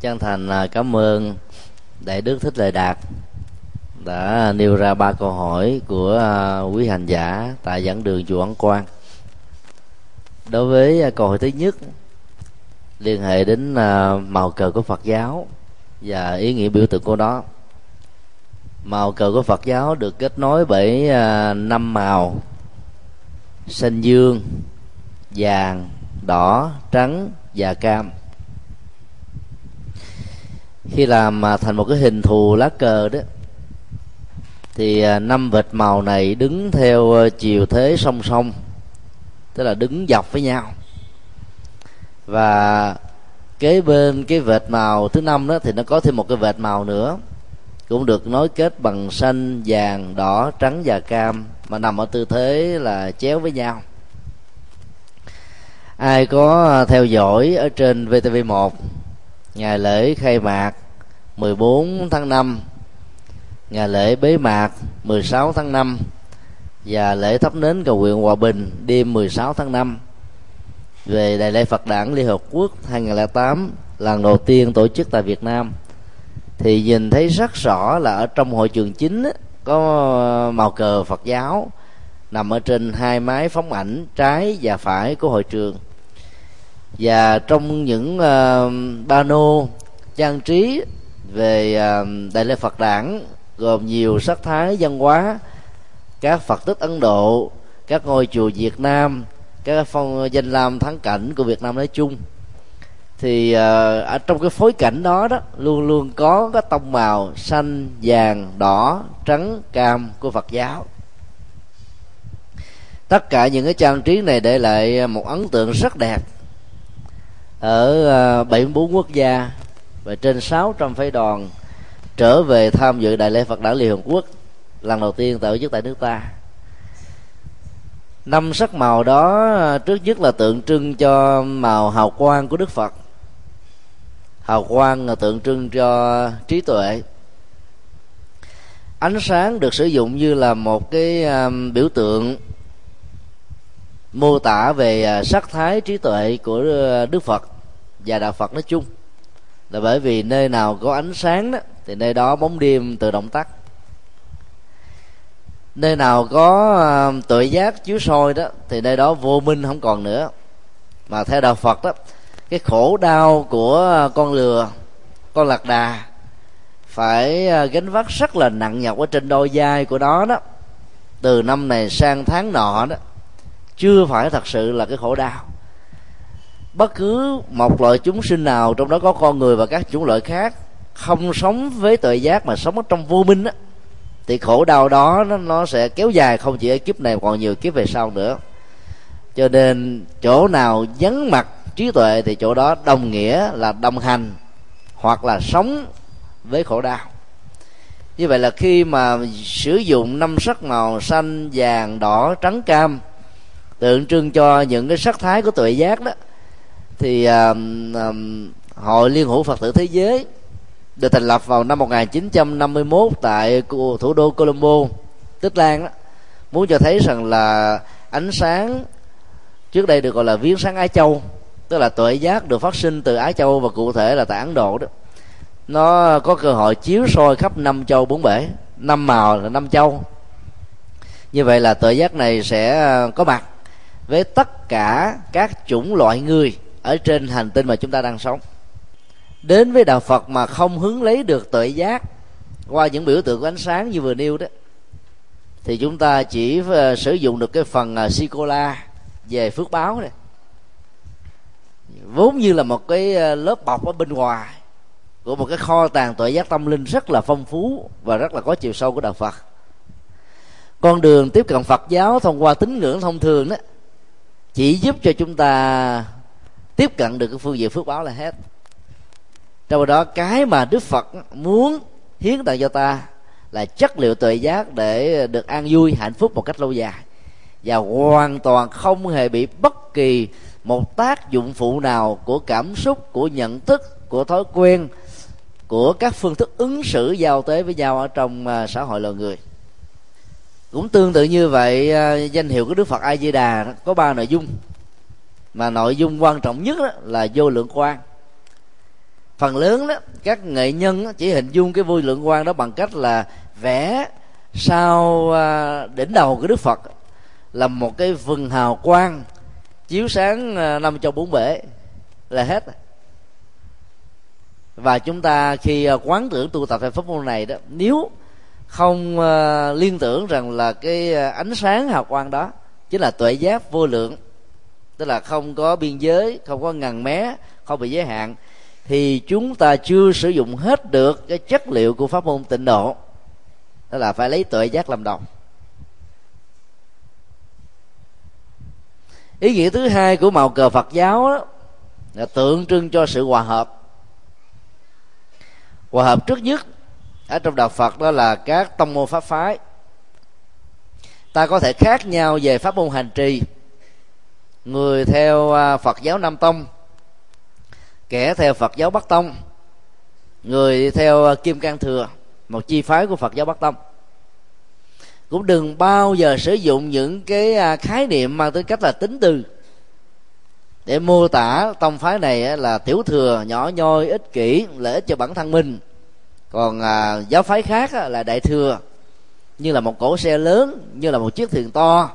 chân thành à, cảm ơn đại đức thích lời đạt đã nêu ra ba câu hỏi của à, quý hành giả tại giảng đường chùa ấn quang. Đối với à, câu hỏi thứ nhất, liên hệ đến màu cờ của phật giáo và ý nghĩa biểu tượng của nó. Màu cờ của phật giáo được kết nối bởi năm màu xanh dương, vàng, đỏ, trắng và cam khi làm à, thành một cái hình thù lá cờ đó, thì à, năm vệt màu này đứng theo à, chiều thế song song, tức là đứng dọc với nhau. Và kế bên cái vệt màu thứ năm đó thì nó có thêm một cái vệt màu nữa, cũng được nối kết bằng xanh, vàng, đỏ, trắng và cam, mà nằm ở tư thế là chéo với nhau. Ai có theo dõi ở trên VTV1 ngày lễ khai mạc 14 tháng 5 ngày lễ bế mạc 16 tháng 5 và lễ thắp nến cầu nguyện hòa bình đêm 16 tháng 5 về Đại lễ Phật Đản Liên Hợp Quốc 2008 lần đầu tiên tổ chức tại Việt Nam. Thì nhìn thấy rất rõ là ở trong hội trường chính có màu cờ Phật giáo nằm ở trên hai máy phóng ảnh trái và phải của hội trường và trong những uh, pano trang trí về uh, đại lễ Phật đản gồm nhiều sắc thái văn hóa các Phật tích Ấn Độ các ngôi chùa Việt Nam các phong danh lam thắng cảnh của Việt Nam nói chung thì uh, ở trong cái phối cảnh đó đó luôn luôn có cái tông màu xanh vàng đỏ trắng cam của Phật giáo. Tất cả những cái trang trí này để lại một ấn tượng rất đẹp ở ờ, 74 quốc gia và trên 600 phái đoàn trở về tham dự đại lễ Phật đản Liên Hợp Quốc lần đầu tiên tổ chức tại nước ta. Năm sắc màu đó, trước nhất là tượng trưng cho màu hào quang của Đức Phật. Hào quang là tượng trưng cho trí tuệ. Ánh sáng được sử dụng như là một cái ờ, biểu tượng mô tả về à, sắc thái trí tuệ của à, Đức Phật và đạo Phật nói chung. Là bởi vì nơi nào có ánh sáng đó thì nơi đó bóng đêm tự động tắt. Nơi nào có à, uh, tự giác chiếu soi đó thì nơi đó vô minh không còn nữa. Mà theo đạo phật đó cái khổ đau của con lừa con lạc đà phải gánh vác rất là nặng nhọc ở trên đôi vai của nó đó. Từ năm này sang tháng nọ đó chưa phải thật sự là cái khổ đau. Bất cứ một loại chúng sinh nào trong đó có con người và các chủng loại khác không sống với tự giác mà sống ở trong vô minh á thì khổ đau đó nó, nó sẽ kéo dài không chỉ ở kiếp này còn nhiều kiếp về sau nữa. Cho nên chỗ nào vắng mặt trí tuệ thì chỗ đó đồng nghĩa là đồng hành hoặc là sống với khổ đau. Như vậy là khi mà sử dụng năm sắc màu xanh vàng đỏ trắng cam tượng trưng cho những cái sắc thái của tuệ giác đó thì um, um, hội liên hữu phật tử thế giới được thành lập vào năm 1951 tại thủ đô Colombo, Tích Lan đó, muốn cho thấy rằng là ánh sáng trước đây được gọi là viếng sáng Á Châu, tức là tuệ giác được phát sinh từ Á Châu và cụ thể là tại Ấn Độ đó. Nó có cơ hội chiếu soi khắp năm châu bốn bể, năm màu là năm châu. Như vậy là tuệ giác này sẽ à, có mặt với tất cả các chủng loại người ở trên hành tinh mà chúng ta đang sống. Đến với đạo phật mà không hướng lấy được tuệ giác qua những biểu tượng của ánh sáng như vừa nêu đó thì chúng ta chỉ ờ, sử dụng được cái phần ờ, uh, sicola về phước báo này. Vốn như là một cái ờ, lớp bọc ở bên ngoài của một cái kho tàng tuệ giác tâm linh rất là phong phú và rất là có chiều sâu của đạo Phật. Con đường tiếp cận Phật giáo thông qua tín ngưỡng thông thường đó chỉ giúp cho chúng ta tiếp cận được cái phương diện phước báo là hết. Trong đó cái mà đức phật muốn hiến tặng cho ta là chất liệu tuệ giác để được an vui, hạnh phúc một cách lâu dài. Và hoàn toàn không hề bị bất kỳ một tác dụng phụ nào của cảm xúc, của nhận thức, của thói quen, của các phương thức ứng xử giao tế với nhau ở trong à, xã hội loài người cũng tương tự như vậy à, danh hiệu của đức phật a di đà có ba nội dung. Mà nội dung quan trọng nhất là vô lượng quan phần lớn đó, các nghệ nhân chỉ hình dung cái vui lượng quan đó bằng cách là vẽ sau à, đỉnh đầu của đức phật là một cái vừng hào quang chiếu sáng à, năm châu bốn bể là hết. Và chúng ta khi quán tưởng tu tập theo pháp môn này đó, nếu không ờ, liên tưởng rằng là cái ờ, ánh sáng hào quang đó chính là tuệ giác vô lượng. Tức là không có biên giới không có ngần mé không bị giới hạn. Thì chúng ta chưa sử dụng hết được cái chất liệu của pháp môn tịnh độ. Tức là phải lấy tuệ giác làm đồng. Ý nghĩa thứ hai của màu cờ phật giáo đó, là tượng trưng cho sự hòa hợp. Hòa hợp trước nhất ở trong đạo phật đó là các tông môn pháp phái. Ta có thể khác nhau về pháp môn hành trì. Người theo à, phật giáo nam tông, kẻ theo phật giáo bắc tông, người theo à, kim cang thừa, một chi phái của phật giáo bắc tông. Cũng đừng bao giờ sử dụng những cái à, khái niệm mang tính cách là tính từ. Để mô tả tông phái này là tiểu thừa, nhỏ nhoi, ích kỷ, lợi ích cho bản thân mình còn à, giáo phái khác là đại thừa như là một cỗ xe lớn như là một chiếc thuyền to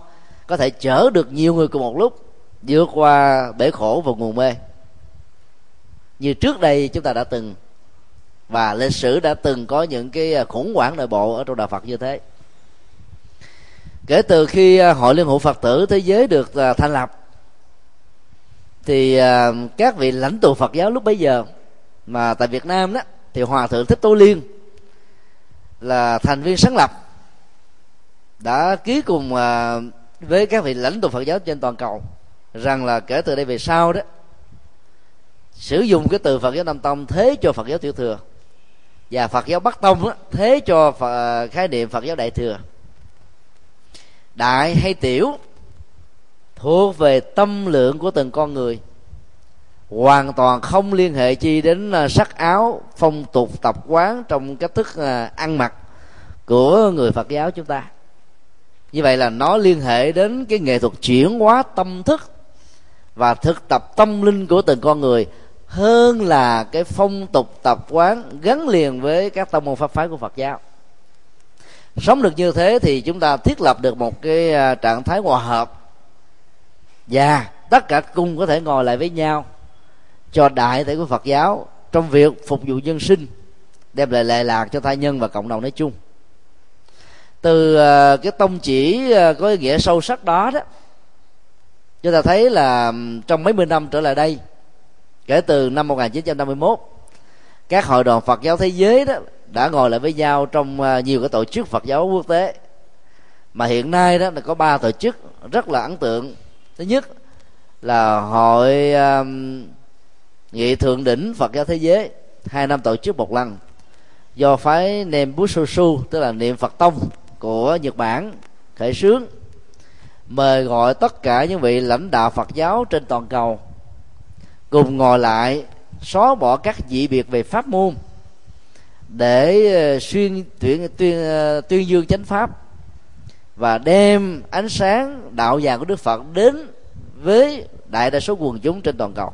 có thể chở được nhiều người cùng một lúc vượt qua bể khổ và nguồn mê. Như trước đây chúng ta đã từng và lịch sử đã từng có những cái à, khủng hoảng nội bộ ở trong đạo Phật như thế. Kể từ khi à, hội liên hữu Phật tử thế giới được à, thành lập thì các vị lãnh tụ Phật giáo lúc bấy giờ mà tại Việt Nam đó thì hòa thượng thích tố liên là thành viên sáng lập đã ký cùng à, với các vị lãnh tụ Phật giáo trên toàn cầu rằng là kể từ đây về sau đó sử dụng cái từ Phật giáo Nam Tông thế cho Phật giáo Tiểu thừa và Phật giáo Bắc Tông đó, thế cho Phật, à, khái niệm Phật giáo Đại thừa. Đại hay tiểu thuộc về tâm lượng của từng con người hoàn toàn không liên hệ chi đến à, sắc áo phong tục tập quán trong cách thức à, ăn mặc của người phật giáo chúng ta. Như vậy là nó liên hệ đến cái nghệ thuật chuyển hóa tâm thức và thực tập tâm linh của từng con người, hơn là cái phong tục tập quán gắn liền với các tông môn pháp phái của Phật giáo. Sống được như thế thì chúng ta thiết lập được một cái à, trạng thái hòa hợp và tất cả cùng có thể ngồi lại với nhau cho đại thể của Phật giáo trong việc phục vụ dân sinh đem lại lệ lạc cho thai nhân và cộng đồng nói chung. Từ ờ, cái tông chỉ ờ, có ý nghĩa sâu sắc đó đó chúng ta thấy là trong mấy mươi năm trở lại đây kể từ năm 1951 các hội đoàn Phật giáo thế giới đó đã ngồi lại với nhau trong ờ, nhiều cái tổ chức Phật giáo quốc tế. Mà hiện nay đó là có ba tổ chức rất là ấn tượng. Thứ nhất là hội um, nghị thượng đỉnh Phật giáo thế giới, hai năm tổ chức một lần do phái Nembusoshu tức là niệm Phật tông của Nhật Bản khởi xướng, mời gọi tất cả những vị lãnh đạo Phật giáo trên toàn cầu cùng ngồi lại xóa bỏ các dị biệt về pháp môn để ờ, xuyên tuyên tuyên tuyên dương chánh pháp và đem ánh sáng đạo vàng của Đức Phật đến với đại đa số quần chúng trên toàn cầu.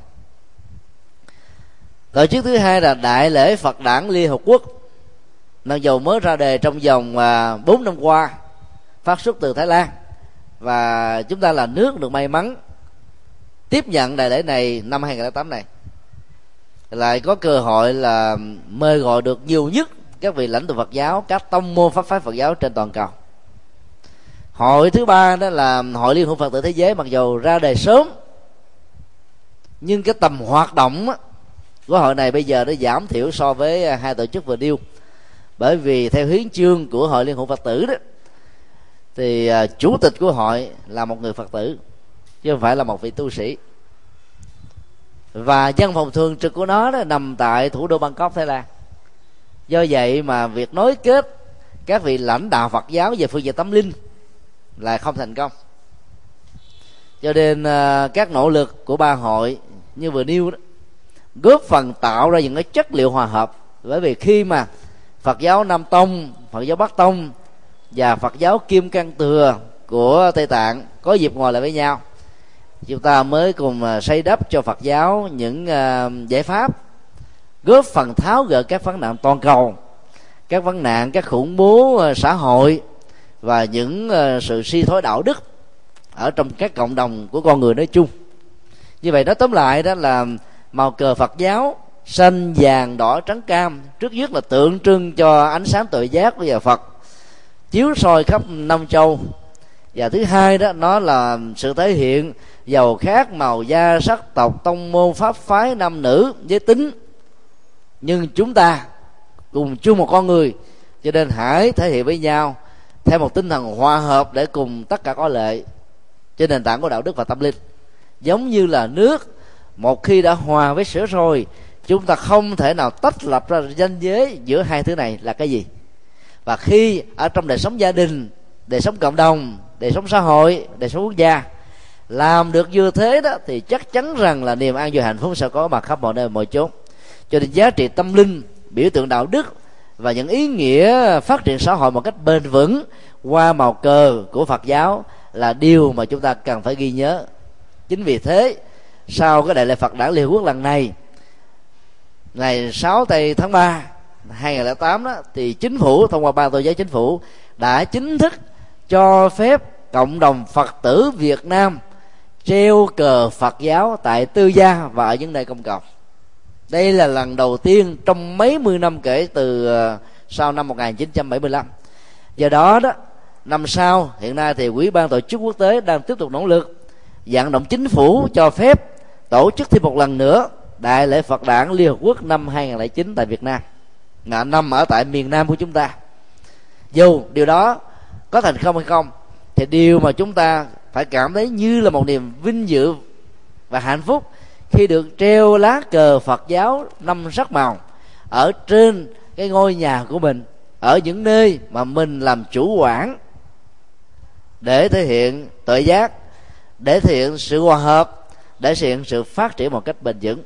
Tổ chức thứ hai là Đại lễ Phật Đản Liên Hợp Quốc. Mặc dầu mới ra đề trong vòng à, 4 năm qua, Phát xuất từ Thái Lan, Và chúng ta là nước được may mắn Tiếp nhận đại lễ này năm 2008 này, lại có cơ hội là mời gọi được nhiều nhất các vị lãnh tụ Phật giáo, các tông môn pháp phái Phật giáo trên toàn cầu. Hội thứ ba đó là hội liên hữu Phật tử thế giới, mặc dù ra đời sớm, nhưng cái tầm hoạt động của hội này bây giờ nó giảm thiểu so với à, hai tổ chức vừa điêu bởi vì theo hiến chương của hội liên hữu Phật tử đó, thì à, chủ tịch của hội là một người Phật tử, chứ không phải là một vị tu sĩ. Và văn phòng thường trực của nó đó nằm tại thủ đô bangkok, thái lan. Do vậy mà việc nối kết các vị lãnh đạo phật giáo về phương diện tâm linh là không thành công. Cho nên à, các nỗ lực của ba hội như vừa nêu đó góp phần tạo ra những cái chất liệu hòa hợp. Bởi vì khi mà phật giáo nam tông, phật giáo bắc tông và phật giáo kim cang từa của tây tạng có dịp ngồi lại với nhau, chúng ta mới cùng à, xây đắp cho Phật giáo những à, giải pháp góp phần tháo gỡ các vấn nạn toàn cầu, các vấn nạn, các khủng bố à, xã hội và những sự suy thoái đạo đức ở trong các cộng đồng của con người nói chung. Như vậy đó tóm lại đó là màu cờ phật giáo, xanh, vàng, đỏ, trắng, cam. Trước nhất là tượng trưng cho ánh sáng tự giác của nhà phật. Chiếu soi khắp năm châu. Và thứ hai đó, nó là sự thể hiện giàu khác màu da, sắc tộc, tông môn, pháp phái, nam nữ, giới tính. Nhưng chúng ta cùng chung một con người, cho nên hãy thể hiện với nhau theo một tinh thần hòa hợp để cùng tất cả có lệ. Trên nền tảng của đạo đức và tâm linh. Giống như là nước một khi đã hòa với sữa rồi, chúng ta không thể nào tách lập ra danh giới giữa hai thứ này là cái gì? Và khi ở trong đời sống gia đình, đời sống cộng đồng, đời sống xã hội, đời sống quốc gia, làm được như thế đó, thì chắc chắn rằng là niềm an vui hạnh phúc sẽ có mặt khắp mọi nơi, mọi chốn. Cho nên giá trị tâm linh, biểu tượng đạo đức và những ý nghĩa phát triển xã hội một cách bền vững qua màu cờ của Phật giáo là điều mà chúng ta cần phải ghi nhớ. Chính vì thế sau cái đại lễ Phật đản Liên Quốc lần này. Ngày 6 tây tháng 3 2008 đó, thì chính phủ, thông qua ba tôn giáo chính phủ, đã chính thức cho phép cộng đồng Phật tử Việt Nam treo cờ Phật giáo tại tư gia và ở những nơi công cộng. Đây là lần đầu tiên trong mấy mươi năm kể từ ờ, sau năm 1975 do đó đó, năm sau, hiện nay thì quỹ ban tổ chức quốc tế đang tiếp tục nỗ lực vận động chính phủ cho phép tổ chức thêm một lần nữa đại lễ Phật đản Liên Hợp Quốc năm 2009 tại Việt Nam. Là năm ở tại miền Nam của chúng ta. Dù điều đó có thành công hay không, thì điều mà chúng ta phải cảm thấy như là một niềm vinh dự và hạnh phúc khi được treo lá cờ Phật giáo năm sắc màu ở trên cái ngôi nhà của mình, ở những nơi mà mình làm chủ quản để thể hiện tội giác để thể hiện sự hòa hợp để thể hiện sự phát triển một cách bền vững.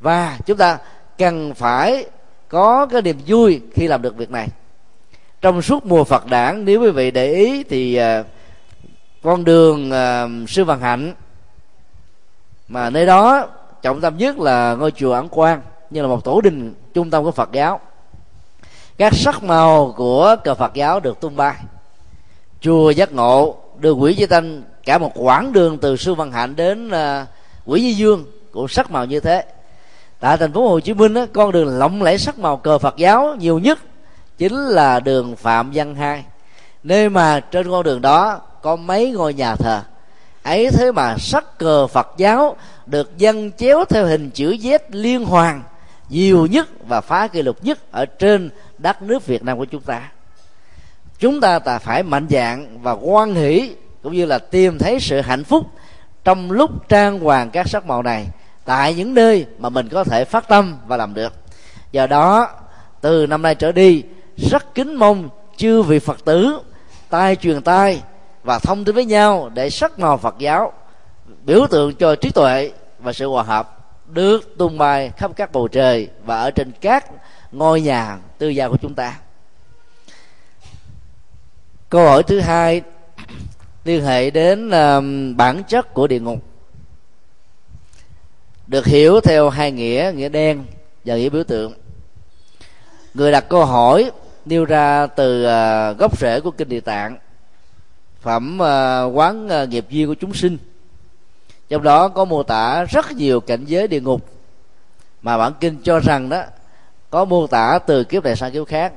Và chúng ta cần phải có cái niềm vui khi làm được việc này. Trong suốt mùa Phật đản nếu quý vị để ý thì uh, con đường uh, sư Văn Hạnh mà nơi đó trọng tâm nhất là ngôi chùa ẩn quang như là một tổ đình trung tâm của phật giáo. Các sắc màu của cờ phật giáo được tung bay. Chùa giác ngộ được quỷ di Tanh cả một quãng đường từ sư văn hạnh đến uh, quỷ di dương của sắc màu như thế. Tại thành phố hồ chí minh á, con đường lộng lẫy sắc màu cờ phật giáo nhiều nhất chính là đường phạm văn hai. Nơi mà trên con đường đó có mấy ngôi nhà thờ ấy thế mà sắc cờ phật giáo được dân chéo theo hình chữ Z liên hoàn nhiều nhất và phá kỷ lục nhất ở trên đất nước Việt Nam của chúng ta. Chúng ta ta phải mạnh dạng và quan hỷ cũng như là tìm thấy sự hạnh phúc trong lúc trang hoàng các sắc màu này tại những nơi mà mình có thể phát tâm và làm được. Do đó, từ năm nay trở đi, rất kính mong chư vị phật tử tay truyền tay và thông tin với nhau để sắc màu phật giáo biểu tượng cho trí tuệ và sự hòa hợp được tung bay khắp các bầu trời và ở trên các ngôi nhà tư gia của chúng ta. Câu hỏi thứ hai liên hệ đến uh, bản chất của địa ngục. Được hiểu theo hai nghĩa nghĩa đen và nghĩa biểu tượng. Người đặt câu hỏi nêu ra từ uh, gốc rễ của kinh địa tạng phẩm uh, quán uh, nghiệp duyên của chúng sinh. Trong đó có mô tả rất nhiều cảnh giới địa ngục mà bản kinh cho rằng đó có mô tả từ kiếp này sang kiếp khác.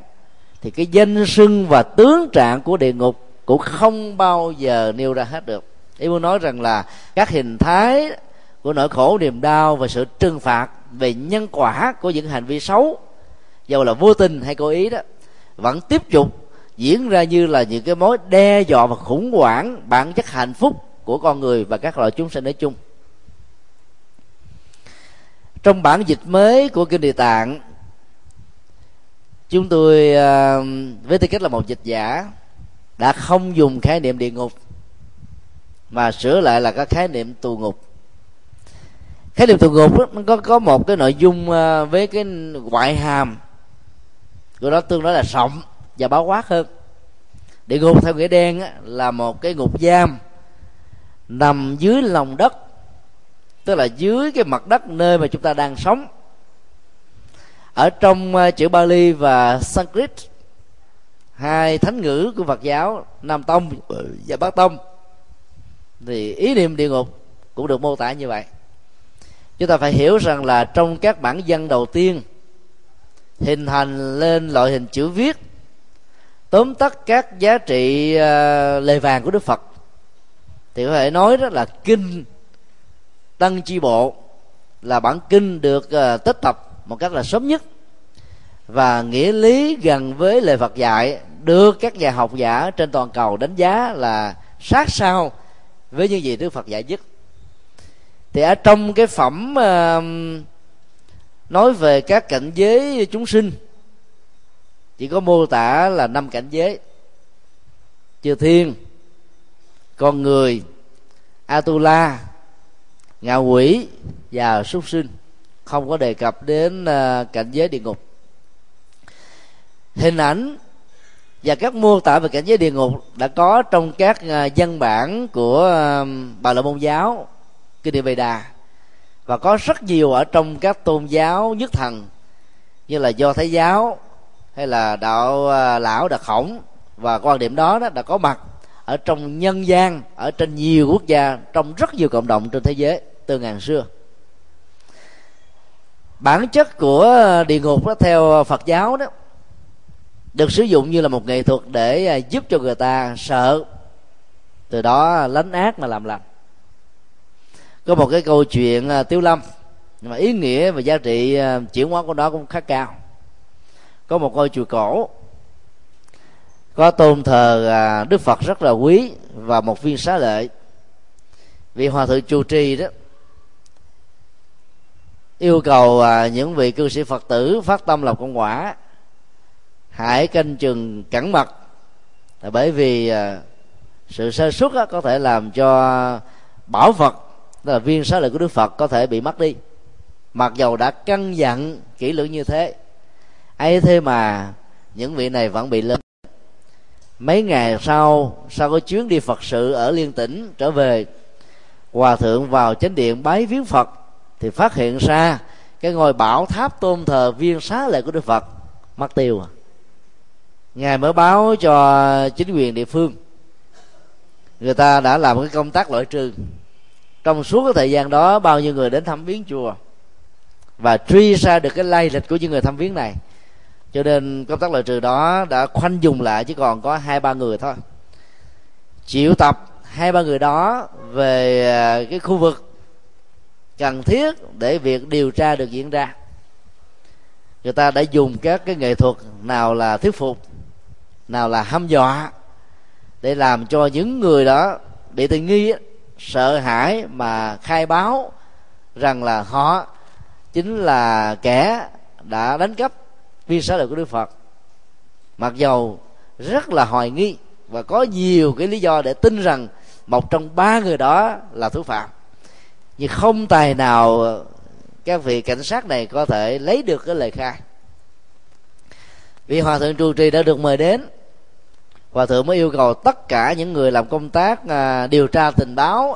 Thì cái danh sưng và tướng trạng của địa ngục cũng không bao giờ nêu ra hết được. Ý muốn nói rằng là các hình thái của nỗi khổ, niềm đau và sự trừng phạt về nhân quả của những hành vi xấu dầu là vô tình hay cố ý đó, vẫn tiếp tục diễn ra như là những cái mối đe dọa và khủng hoảng bản chất hạnh phúc của con người và các loài chúng sinh nói chung. Trong bản dịch mới của kinh địa tạng, chúng tôi à, với tư cách là một dịch giả đã không dùng khái niệm địa ngục mà sửa lại là các khái niệm tù ngục. Khái niệm tù ngục đó, nó có có một cái nội dung ờ, với cái ngoại hàm của nó tương đối là rộng và báo quát hơn. Địa ngục theo nghĩa đen á, là một cái ngục giam nằm dưới lòng đất tức là dưới cái mặt đất nơi mà chúng ta đang sống. Ở trong ờ, chữ Bali và Sanskrit hai thánh ngữ của Phật giáo Nam Tông và Bắc Tông. Thì ý niệm địa ngục cũng được mô tả như vậy. Chúng ta phải hiểu rằng là trong các bản văn đầu tiên hình thành lên loại hình chữ viết tóm tắt các giá trị uh, lề vàng của Đức Phật thì có thể nói đó là kinh tăng chi bộ là bản kinh được uh, tích tập một cách là sớm nhất và nghĩa lý gần với lời Phật dạy được các nhà học giả trên toàn cầu đánh giá là sát sao với những gì Đức Phật dạy nhất thì ở trong cái phẩm uh, nói về các cảnh giới chúng sinh chỉ có mô tả là năm cảnh giới. Chư thiên con người atula ngạ quỷ và súc sinh. Không có đề cập đến ờ, cảnh giới địa ngục hình ảnh và các mô tả về cảnh giới địa ngục đã có trong các à, văn bản của à, bà la môn giáo kinh địa đà. Và có rất nhiều ở trong các tôn giáo nhất thần như là do thái giáo hay là đạo à, lão đạo khổng. Và quan điểm đó, đó đã có mặt ở trong nhân gian ở trên nhiều quốc gia trong rất nhiều cộng đồng trên thế giới từ ngàn xưa. Bản chất của địa ngục đó theo phật giáo đó được sử dụng như là một nghệ thuật để à, giúp cho người ta sợ từ đó lánh ác mà làm lành. Có một cái câu chuyện à, tiêu lâm, nhưng mà ý nghĩa và giá trị à, chuyển hóa của nó cũng khá cao. Có một ngôi chùa cổ, có tôn thờ đức phật rất là quý và một viên xá lợi vị hòa thượng chủ trì đó yêu cầu những vị cư sĩ phật tử phát tâm lập công quả hãy canh chừng cẩn mật là bởi vì à, sự sơ suất có thể làm cho bảo vật tức là viên xá lợi của đức phật có thể bị mất đi. Mặc dầu đã căn dặn kỹ lưỡng như thế, ấy thế mà những vị này vẫn bị lên. Mấy ngày sau sau cái chuyến đi phật sự ở liên tỉnh trở về, hòa thượng vào chánh điện bái viếng phật, thì phát hiện ra cái ngôi bảo tháp tôn thờ viên xá lợi của đức phật mất tiêu à ngài mới báo cho chính quyền địa phương. Người ta đã làm cái công tác loại trừ. Trong suốt cái thời gian đó, bao nhiêu người đến thăm viếng chùa và truy ra được cái lai lịch của những người thăm viếng này. Cho nên công tác loại trừ đó đã khoanh dùng lại chỉ còn có hai, ba người thôi. Triệu tập hai, ba người đó về à, cái khu vực cần thiết để việc điều tra được diễn ra. Người ta đã dùng các cái nghệ thuật nào là thuyết phục nào là hăm dọa, để làm cho những người đó bị tình nghi sợ hãi mà khai báo rằng là họ chính là kẻ đã đánh cắp viên xá lợi của đức phật. Mặc dầu rất là hoài nghi và có nhiều cái lý do để tin rằng một trong ba người đó là thủ phạm. Nhưng không tài nào các vị cảnh sát này có thể lấy được cái lời khai. Vị hòa thượng trụ trì đã được mời đến hòa thượng mới yêu cầu tất cả những người làm công tác à, điều tra tình báo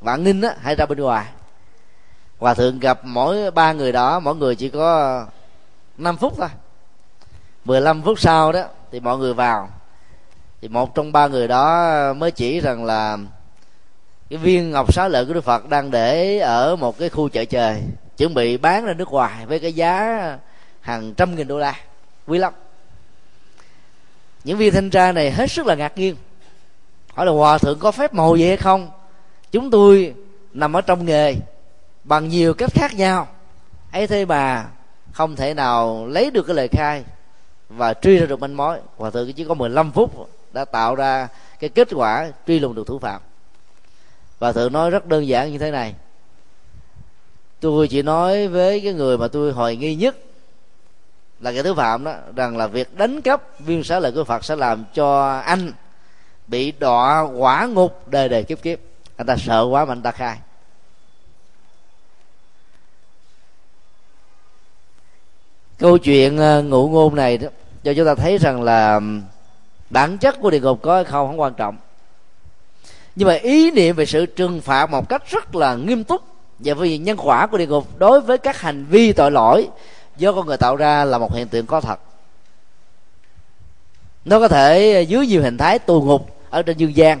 vạn ninh á hãy ra bên ngoài. Hòa thượng gặp mỗi ba người đó mỗi người chỉ có 5 phút thôi. 15 phút sau đó thì mọi người vào. Thì một trong ba người đó mới chỉ rằng là cái viên ngọc xá lợi của đức phật đang để ở một cái khu chợ trời chuẩn bị bán ra nước ngoài với cái giá hàng trăm nghìn đô la. Quý lắm những viên thanh tra này hết sức là ngạc nhiên. Hỏi là hòa thượng có phép màu gì hay không? Chúng tôi nằm ở trong nghề, bằng nhiều cách khác nhau. Ấy thế mà không thể nào lấy được cái lời khai và truy ra được manh mối. Hòa thượng chỉ có 15 phút đã tạo ra cái kết quả truy lùng được thủ phạm. Và thượng nói rất đơn giản như thế này. Tôi chỉ nói với cái người mà tôi hoài nghi nhất là cái thứ phạm đó, rằng là việc đánh cắp viên xá lợi của phật sẽ làm cho anh bị đọa quả ngục đời đời kiếp kiếp. Anh ta sợ quá mà anh ta khai. Câu chuyện ờ, ngụ ngôn này đó cho chúng ta thấy rằng là bản chất của địa ngục có hay không không quan trọng. Nhưng mà ý niệm về sự trừng phạt một cách rất là nghiêm túc và vì nhân quả của địa ngục đối với các hành vi tội lỗi do con người tạo ra là một hiện tượng có thật. Nó có thể dưới nhiều hình thái tù ngục ở trên dương gian.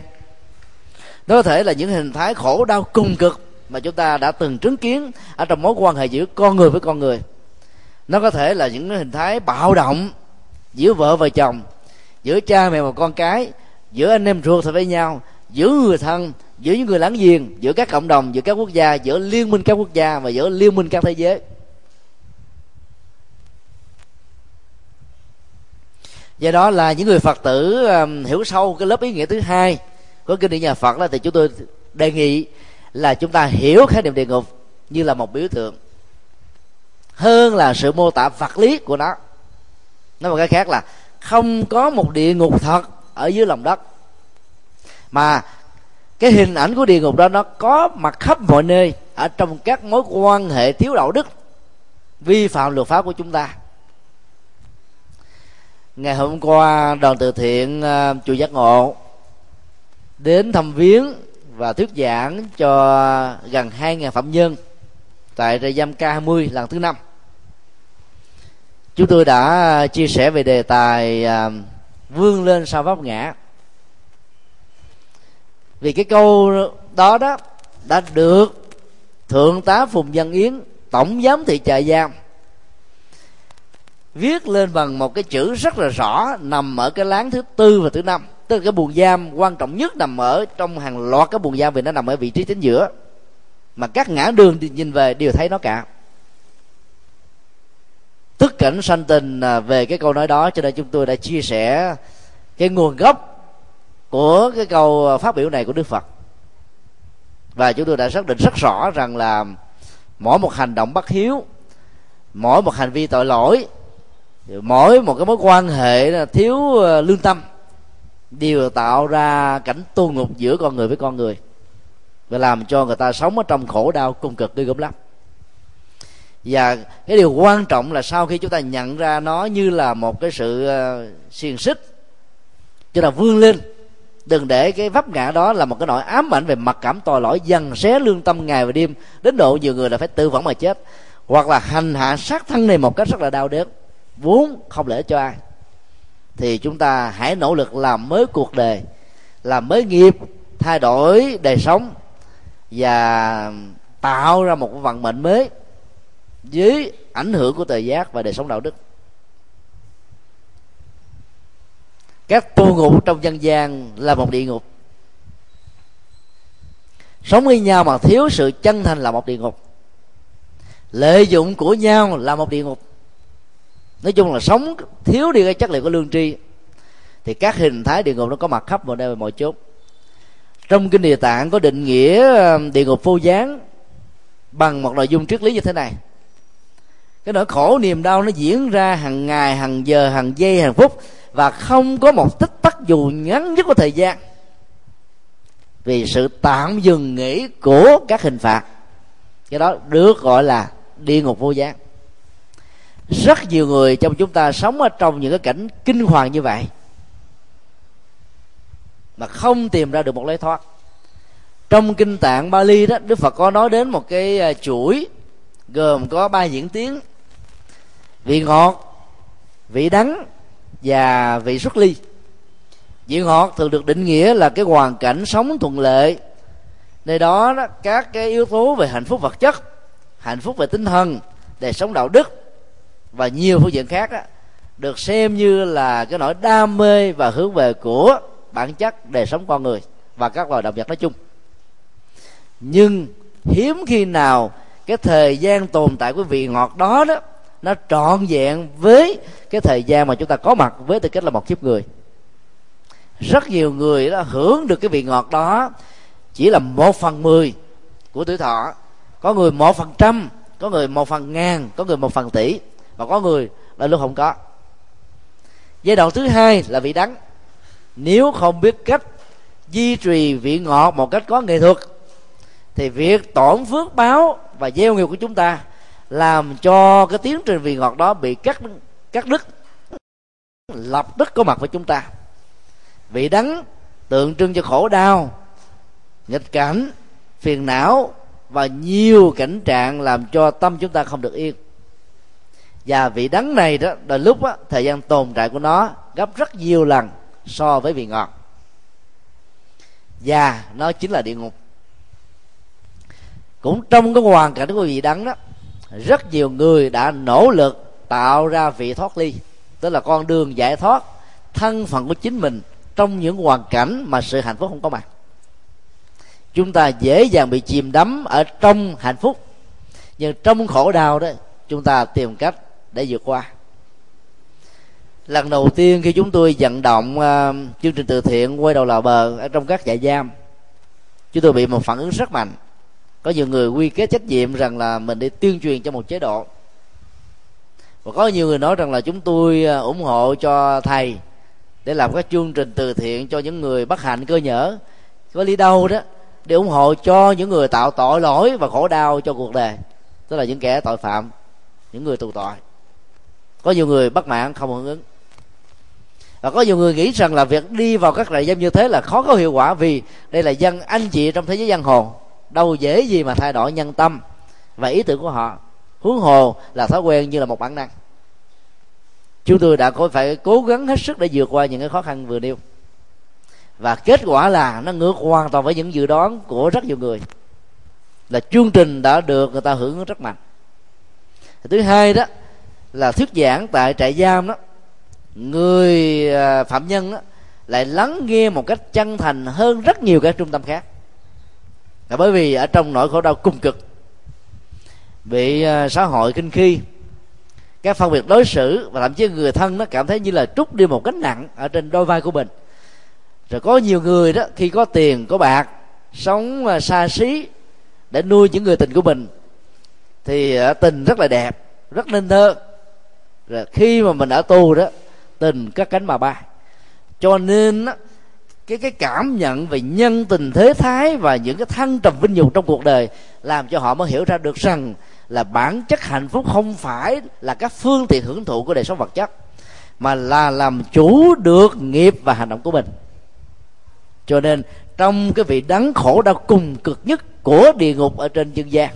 Nó có thể là những hình thái khổ đau cùng cực mà chúng ta đã từng chứng kiến ở trong mối quan hệ giữa con người với con người. Nó có thể là những hình thái bạo động giữa vợ và chồng, giữa cha mẹ và con cái, giữa anh em ruột với nhau, giữa người thân, giữa những người láng giềng, giữa các cộng đồng, giữa các quốc gia, giữa liên minh các quốc gia và giữa liên minh các thế giới. Do đó là những người phật tử um, hiểu sâu cái lớp ý nghĩa thứ hai của kinh điển nhà phật đó thì chúng tôi đề nghị là chúng ta hiểu khái niệm địa ngục như là một biểu tượng hơn là sự mô tả vật lý của nó. Nói một cái khác là không có một địa ngục thật ở dưới lòng đất mà cái hình ảnh của địa ngục đó nó có mặt khắp mọi nơi ở trong các mối quan hệ thiếu đạo đức vi phạm luật pháp của chúng ta ngày hôm qua đoàn từ thiện uh, chùa giác ngộ đến thăm viếng và thuyết giảng cho gần 2.000 phạm nhân tại trại giam K20 lần thứ năm. Chúng tôi đã ờ, chia sẻ về đề tài ờ, vươn lên sau vấp ngã. Vì cái câu đó đó đã được thượng tá phùng văn yến tổng giám thị trại giam viết lên bằng một cái chữ rất là rõ, nằm ở cái láng thứ tư và thứ năm. Tức là cái buồng giam quan trọng nhất nằm ở trong hàng loạt cái buồng giam vì nó nằm ở vị trí chính giữa. Mà các ngã đường nhìn về đều thấy nó cả. Tức cảnh sanh tình à, về cái câu nói đó, cho nên chúng tôi đã chia sẻ cái nguồn gốc của cái câu phát biểu này của đức phật. Và chúng tôi đã xác định rất rõ rằng là mỗi một hành động bất hiếu, mỗi một hành vi tội lỗi mỗi một cái mối quan hệ là thiếu ờ, lương tâm đều tạo ra cảnh tu ngục giữa con người với con người và làm cho người ta sống ở trong khổ đau cung cực ghê gớm lắm. Và cái điều quan trọng là sau khi chúng ta nhận ra nó như là một cái sự ờ, xiềng xích, chúng ta vươn lên. Đừng để cái vấp ngã đó là một cái nỗi ám ảnh về mặc cảm tội lỗi dần xé lương tâm ngày và đêm đến độ nhiều người là phải tự vẫn mà chết hoặc là hành hạ sát thân này một cách rất là đau đớn vốn không lẽ cho ai? Thì chúng ta hãy nỗ lực làm mới cuộc đời, làm mới nghiệp, thay đổi đời sống và tạo ra một vận mệnh mới dưới ảnh hưởng của thời giác và đời sống đạo đức. Các tu ngục trong dân gian là một địa ngục. Sống với nhau mà thiếu sự chân thành là một địa ngục. Lợi dụng của nhau là một địa ngục nói chung là sống thiếu đi cái chất liệu của lương tri, thì các hình thái địa ngục nó có mặt khắp mọi nơi mọi chốn trong kinh địa tạng có định nghĩa um, địa ngục vô gián bằng một nội dung triết lý như thế này. Cái nỗi khổ niềm đau nó diễn ra hàng ngày, hàng giờ, hàng giây, hàng phút, và không có một tích tắc dù ngắn nhất của thời gian. Vì sự tạm dừng nghỉ của các hình phạt, cái đó được gọi là địa ngục vô gián rất nhiều người trong chúng ta sống ở trong những cái cảnh kinh hoàng như vậy mà không tìm ra được một lối thoát. Trong kinh tạng Bali đó Đức Phật có nói đến một cái à, chuỗi gồm có ba diễn tiến vị ngọt vị đắng và vị xuất ly. Vị ngọt thường được định nghĩa là cái hoàn cảnh sống thuận lợi. Nơi đó, đó các cái yếu tố về hạnh phúc vật chất hạnh phúc về tinh thần đời sống đạo đức và nhiều phương diện khác đó, được xem như là cái nỗi đam mê và hướng về của bản chất đời sống con người và các loài động vật nói chung. Nhưng hiếm khi nào cái thời gian tồn tại của vị ngọt đó đó nó trọn vẹn với cái thời gian mà chúng ta có mặt với tư cách là một kiếp người. Rất nhiều người đó hưởng được cái vị ngọt đó chỉ là một phần mười của tuổi thọ. Có người một phần trăm có người một phần ngàn có người một phần tỷ và có người là lúc không có. Giai đoạn thứ hai là vị đắng. Nếu không biết cách duy trì vị ngọt một cách có nghệ thuật, thì việc tổn phước báo và gieo nghiệp của chúng ta làm cho cái tiến trình vị ngọt đó bị cắt cắt đứt, lập tức có mặt với chúng ta. Vị đắng tượng trưng cho khổ đau, nghịch cảnh, phiền não và nhiều cảnh trạng làm cho tâm chúng ta không được yên và vị đắng này đó đôi lúc đó, thời gian tồn tại của nó gấp rất nhiều lần so với vị ngọt. Và nó chính là địa ngục. Cũng trong cái hoàn cảnh của vị đắng đó rất nhiều người đã nỗ lực tạo ra vị thoát ly tức là con đường giải thoát thân phận của chính mình trong những hoàn cảnh mà sự hạnh phúc không có mặt. Chúng ta dễ dàng bị chìm đắm ở trong hạnh phúc nhưng trong khổ đau đó chúng ta tìm cách để vượt qua. Lần đầu tiên khi chúng tôi vận động uh, chương trình từ thiện quay đầu lò bờ ở trong các trại giam chúng tôi bị một phản ứng rất mạnh. Có nhiều người quy kết trách nhiệm rằng là mình đi tuyên truyền cho một chế độ. Và có nhiều người nói rằng là chúng tôi à, ủng hộ cho thầy để làm các chương trình từ thiện cho những người bất hạnh cơ nhở. Có lý đâu đó để ủng hộ cho những người tạo tội lỗi và khổ đau cho cuộc đời tức là những kẻ tội phạm những người tù tội có nhiều người bất mãn, không hưởng ứng. Và có nhiều người nghĩ rằng là việc đi vào các trại giam như thế là khó có hiệu quả vì đây là dân anh chị trong thế giới giang hồ. Đâu dễ gì mà thay đổi nhân tâm và ý tưởng của họ. Huống hồ là thói quen như là một bản năng. Chúng tôi đã có phải cố gắng hết sức để vượt qua những cái khó khăn vừa nêu. Và kết quả là nó ngược hoàn toàn với những dự đoán của rất nhiều người. Là chương trình đã được người ta hưởng rất mạnh. Thứ hai đó là thuyết giảng tại trại giam đó. Người à, phạm nhân đó, lại lắng nghe một cách chân thành hơn rất nhiều các trung tâm khác. Là bởi vì ở trong nỗi khổ đau cung cực bị à, xã hội kinh khi các phân biệt đối xử và thậm chí người thân nó cảm thấy như là trút đi một gánh nặng ở trên đôi vai của mình. Rồi có nhiều người đó khi có tiền có bạc sống à, xa xí để nuôi những người tình của mình thì tình rất là đẹp rất nên thơ rồi khi mà mình ở tu đó tình các cánh mà bay cho nên á, cái cái cảm nhận về nhân tình thế thái và những cái thăng trầm vinh nhục trong cuộc đời làm cho họ mới hiểu ra được rằng là bản chất hạnh phúc không phải là các phương tiện hưởng thụ của đời sống vật chất mà là làm chủ được nghiệp và hành động của mình. Cho nên trong cái vị đắng khổ đau cùng cực nhất của địa ngục ở trên dương gian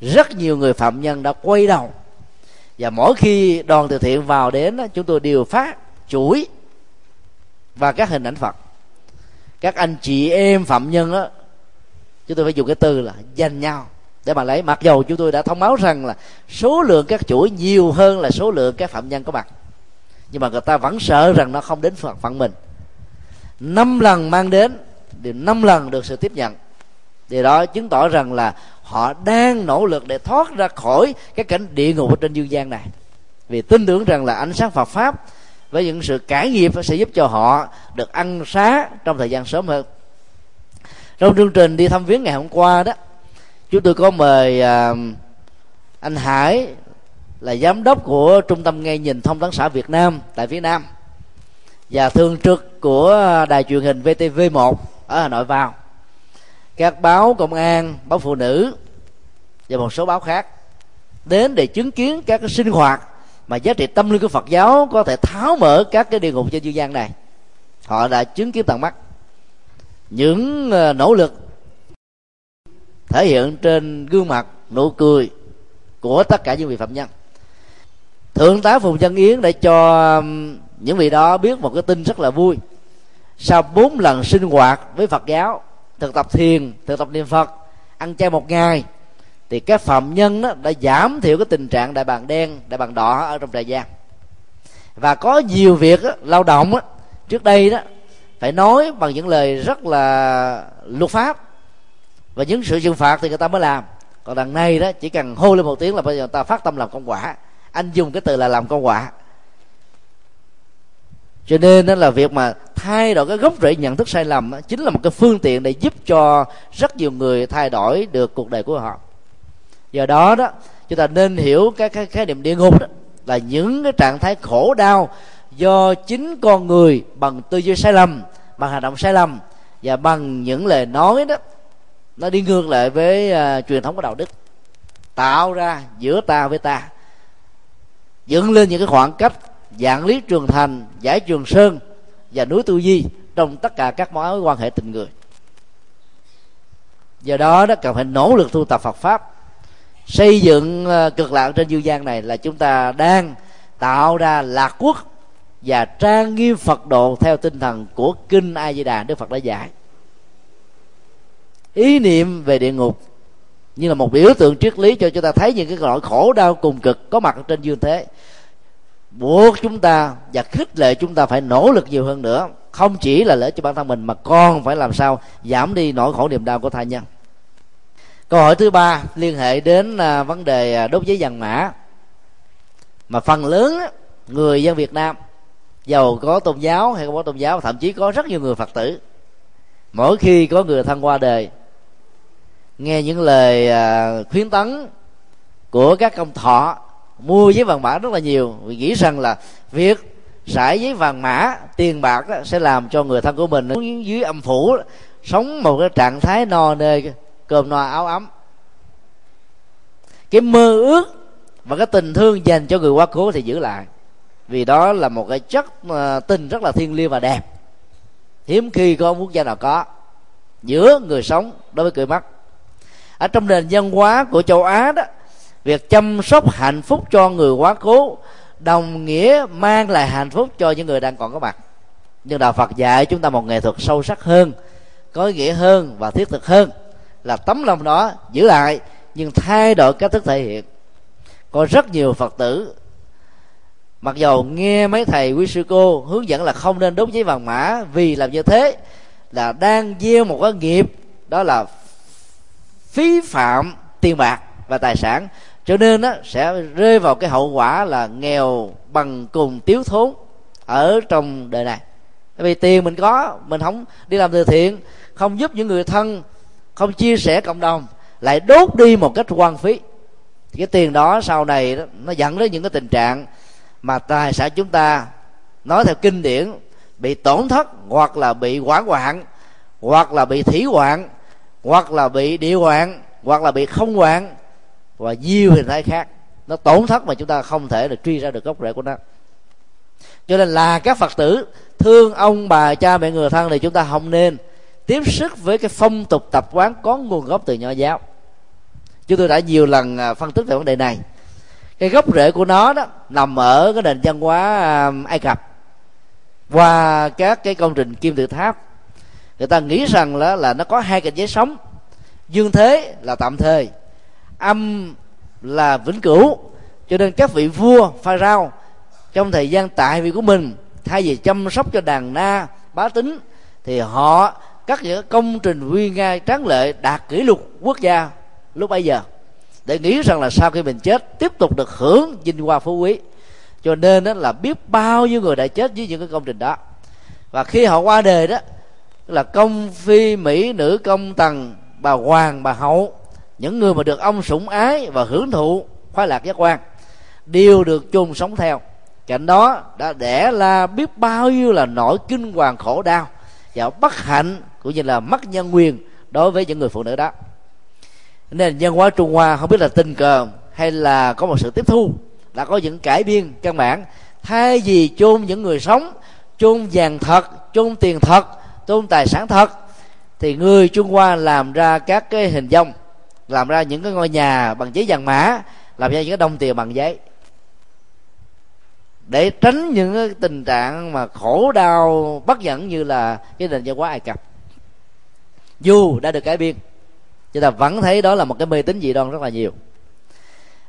rất nhiều người phạm nhân đã quay đầu và mỗi khi đoàn từ thiện vào đến chúng tôi đều phát chuỗi và các hình ảnh phật. Các anh chị em phạm nhân đó, chúng tôi phải dùng cái từ là danh nhau để mà lấy. Mặc dầu chúng tôi đã thông báo rằng là số lượng các chuỗi nhiều hơn là số lượng các phạm nhân có mặt. Nhưng mà người ta vẫn sợ rằng nó không đến phận phận mình. Năm lần mang đến thì năm lần được sự tiếp nhận. Điều đó chứng tỏ rằng là họ đang nỗ lực để thoát ra khỏi cái cảnh địa ngục ở trên dương gian này. Vì tin tưởng rằng là ánh sáng Phật pháp với những sự cải nghiệp sẽ giúp cho họ được ăn xá trong thời gian sớm hơn. Trong chương trình đi thăm viếng ngày hôm qua đó, chúng tôi có mời à, anh Hải là giám đốc của trung tâm nghe nhìn thông tấn xã Việt Nam tại phía Nam và thường trực của đài truyền hình VTV1 ở Hà Nội vào các báo công an, báo phụ nữ và một số báo khác đến để chứng kiến các cái sinh hoạt mà giá trị tâm linh của Phật giáo có thể tháo mở các cái địa ngục trên dương gian này. Họ đã chứng kiến tận mắt những ờ, nỗ lực thể hiện trên gương mặt nụ cười của tất cả những vị phạm nhân. Thượng tá phùng văn yến đã cho những vị đó biết một cái tin rất là vui. Sau bốn lần sinh hoạt với phật giáo thực tập thiền thực tập niệm phật ăn chay một ngày thì các phạm nhân đó đã giảm thiểu cái tình trạng đại bàng đen đại bàng đỏ ở trong trại giam. Và có nhiều việc đó, lao động đó, trước đây đó phải nói bằng những lời rất là luật pháp. Và những sự trừng phạt thì người ta mới làm. Còn đằng này đó chỉ cần hô lên một tiếng là bây giờ người ta phát tâm làm công quả. Anh dùng cái từ là làm công quả cho nên đó là việc mà thay đổi cái gốc rễ nhận thức sai lầm đó, chính là một cái phương tiện để giúp cho rất nhiều người thay đổi được cuộc đời của họ. Do đó đó chúng ta nên hiểu cái cái khái niệm địa ngục đó là những cái trạng thái khổ đau do chính con người bằng tư duy sai lầm bằng hành động sai lầm và bằng những lời nói đó nó đi ngược lại với uh, truyền thống của đạo đức. Tạo ra giữa ta với ta dựng lên những cái khoảng cách dạng lý trường thành, giải trường sơn và núi tu di trong tất cả các mối quan hệ tình người. Do đó đó cần phải nỗ lực tu tập Phật pháp, xây dựng ờ, cực lạc trên dương gian này là chúng ta đang tạo ra lạc quốc và trang nghiêm phật độ theo tinh thần của kinh a di đà đức phật đã dạy. Ý niệm về địa ngục như là một biểu tượng triết lý cho chúng ta thấy những cái nỗi khổ đau cùng cực có mặt trên dương thế buộc chúng ta và khích lệ chúng ta phải nỗ lực nhiều hơn nữa. Không chỉ là lợi cho bản thân mình, mà còn phải làm sao giảm đi nỗi khổ niềm đau của thai nhân. Câu hỏi thứ ba liên hệ đến à, vấn đề à, đốt giấy vàng mã. Mà phần lớn người dân Việt Nam giàu có tôn giáo hay không có tôn giáo, thậm chí có rất nhiều người Phật tử, mỗi khi có người thân qua đời, nghe những lời à, khuyến tấn của các công thọ mua giấy vàng mã rất là nhiều. Vì nghĩ rằng là việc rải giấy vàng mã tiền bạc đó, sẽ làm cho người thân của mình dưới âm phủ sống một cái trạng thái no nê cơm no áo ấm. Cái mơ ước và cái tình thương dành cho người quá cố thì giữ lại. Vì đó là một cái chất ờ, tình rất là thiêng liêng và đẹp. Hiếm khi có quốc gia nào có giữa người sống đối với người mất. Ở trong nền văn hóa của châu á đó việc chăm sóc hạnh phúc cho người quá cố, đồng nghĩa mang lại hạnh phúc cho những người đang còn có mặt. Nhưng đạo phật dạy chúng ta một nghệ thuật sâu sắc hơn, có ý nghĩa hơn và thiết thực hơn, là tấm lòng đó giữ lại, nhưng thay đổi cách thức thể hiện. Có rất nhiều phật tử, mặc dầu nghe mấy thầy quý sư cô hướng dẫn là không nên đốt giấy vàng mã vì làm như thế, là đang gieo một cái nghiệp, đó là phí phạm tiền bạc và tài sản cho nên á sẽ rơi vào cái hậu quả là nghèo bằng cùng tiếu thốn ở trong đời này. Vì tiền mình có mình không đi làm từ thiện không giúp những người thân không chia sẻ cộng đồng lại đốt đi một cách quan phí. Thì cái tiền đó sau này đó, nó dẫn đến những cái tình trạng mà tài sản chúng ta nói theo kinh điển bị tổn thất hoặc là bị hoảng hoạn hoặc là bị thủy hoạn hoặc là bị địa hoạn hoặc là bị không hoạn và nhiều hình thái khác. Nó tổn thất mà chúng ta không thể được truy ra được gốc rễ của nó. Cho nên là các phật tử thương ông bà cha mẹ người thân thì chúng ta không nên tiếp sức với cái phong tục tập quán có nguồn gốc từ nho giáo. Chúng tôi đã nhiều lần à, phân tích về vấn đề này. Cái gốc rễ của nó đó nằm ở cái nền văn hóa à, ai cập. Qua các cái công trình kim tự tháp người ta nghĩ rằng là, là nó có hai cảnh giới sống. Dương thế là tạm thời âm là vĩnh cửu. Cho nên các vị vua pha rao trong thời gian tại vị của mình, thay vì chăm sóc cho đàn na bá tính, thì họ các những công trình uy nga tráng lệ đạt kỷ lục quốc gia lúc bấy giờ, để nghĩ rằng là sau khi mình chết, tiếp tục được hưởng vinh hoa phú quý. Cho nên đó là biết bao nhiêu người đã chết với những cái công trình đó. Và khi họ qua đời đó là công phi mỹ nữ công tần, bà hoàng, bà hậu những người mà được ông sủng ái và hưởng thụ khoái lạc giác quan đều được chung sống theo. Cạnh đó đã đẻ ra biết bao nhiêu là nỗi kinh hoàng khổ đau và bất hạnh cũng như là mất nhân quyền đối với những người phụ nữ đó. Nên nhân hóa trung hoa không biết là tình cờ hay là có một sự tiếp thu, đã có những cải biên căn bản. Thay vì chôn những người sống, chôn vàng thật, chôn tiền thật, chôn tài sản thật, thì người trung hoa làm ra các cái hình dung làm ra những cái ngôi nhà bằng giấy vàng mã, làm ra những cái đồng tiền bằng giấy. Để tránh những cái tình trạng mà khổ đau, bất dẫn như là cái nền văn hóa ai cập. Dù đã được cải biên, chúng ta vẫn thấy đó là một cái mê tín dị đoan rất là nhiều.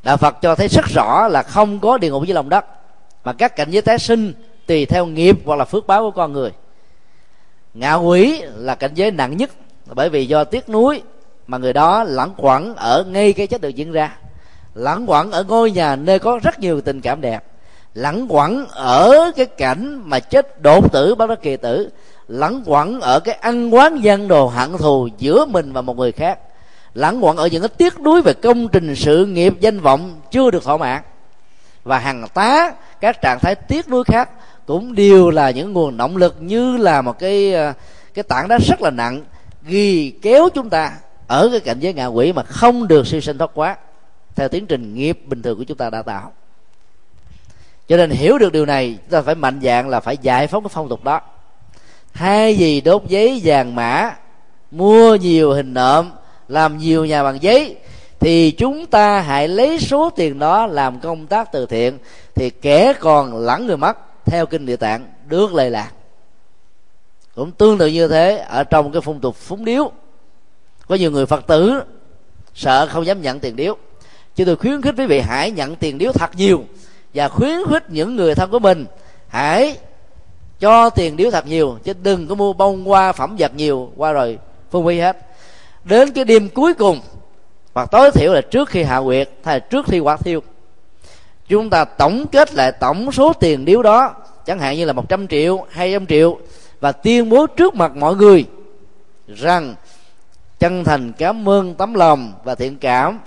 Đạo phật cho thấy rất rõ là không có địa ngục dưới lòng đất, mà các cảnh giới tái sinh tùy theo nghiệp hoặc là phước báo của con người. Ngạ quỷ là cảnh giới nặng nhất, bởi vì do tiếc nuối mà người đó lãng quẩn ở ngay cái chết được diễn ra. Lãng quẩn ở ngôi nhà nơi có rất nhiều tình cảm đẹp. Lãng quẩn ở cái cảnh mà chết đột tử bắt đất kỳ tử. Lãng quẩn ở cái ăn quán gian đồ hận thù giữa mình và một người khác. Lãng quẩn ở những cái tiếc nuối về công trình sự nghiệp danh vọng chưa được thỏa mãn. Và hàng tá các trạng thái tiếc nuối khác cũng đều là những nguồn động lực như là một cái ờ, cái tảng đá rất là nặng, ghi kéo chúng ta ở cái cảnh giới ngạ quỷ mà không được siêu sinh thoát quá, theo tiến trình nghiệp bình thường của chúng ta đã tạo. Cho nên hiểu được điều này, chúng ta phải mạnh dạng là phải giải phóng cái phong tục đó. Thay gì đốt giấy vàng mã, mua nhiều hình nộm, làm nhiều nhà bằng giấy, thì chúng ta hãy lấy số tiền đó làm công tác từ thiện, thì kẻ còn lẫn người mất, theo kinh địa tạng, được lệ lạc. Cũng tương tự như thế, ở trong cái phong tục phúng điếu có nhiều người phật tử sợ không dám nhận tiền điếu. Chứ tôi khuyến khích quý vị hãy nhận tiền điếu thật nhiều và khuyến khích những người thân của mình hãy cho tiền điếu thật nhiều, chứ đừng có mua bông, hoa, phẩm vật nhiều qua rồi phân phí hết. Đến cái đêm cuối cùng, hoặc tối thiểu là trước khi hạ quyệt hay là trước khi quả thiêu, chúng ta tổng kết lại tổng số tiền điếu đó, chẳng hạn như là 100 triệu 200 triệu, và tuyên bố trước mặt mọi người rằng chân thành cảm ơn tấm lòng và thiện cảm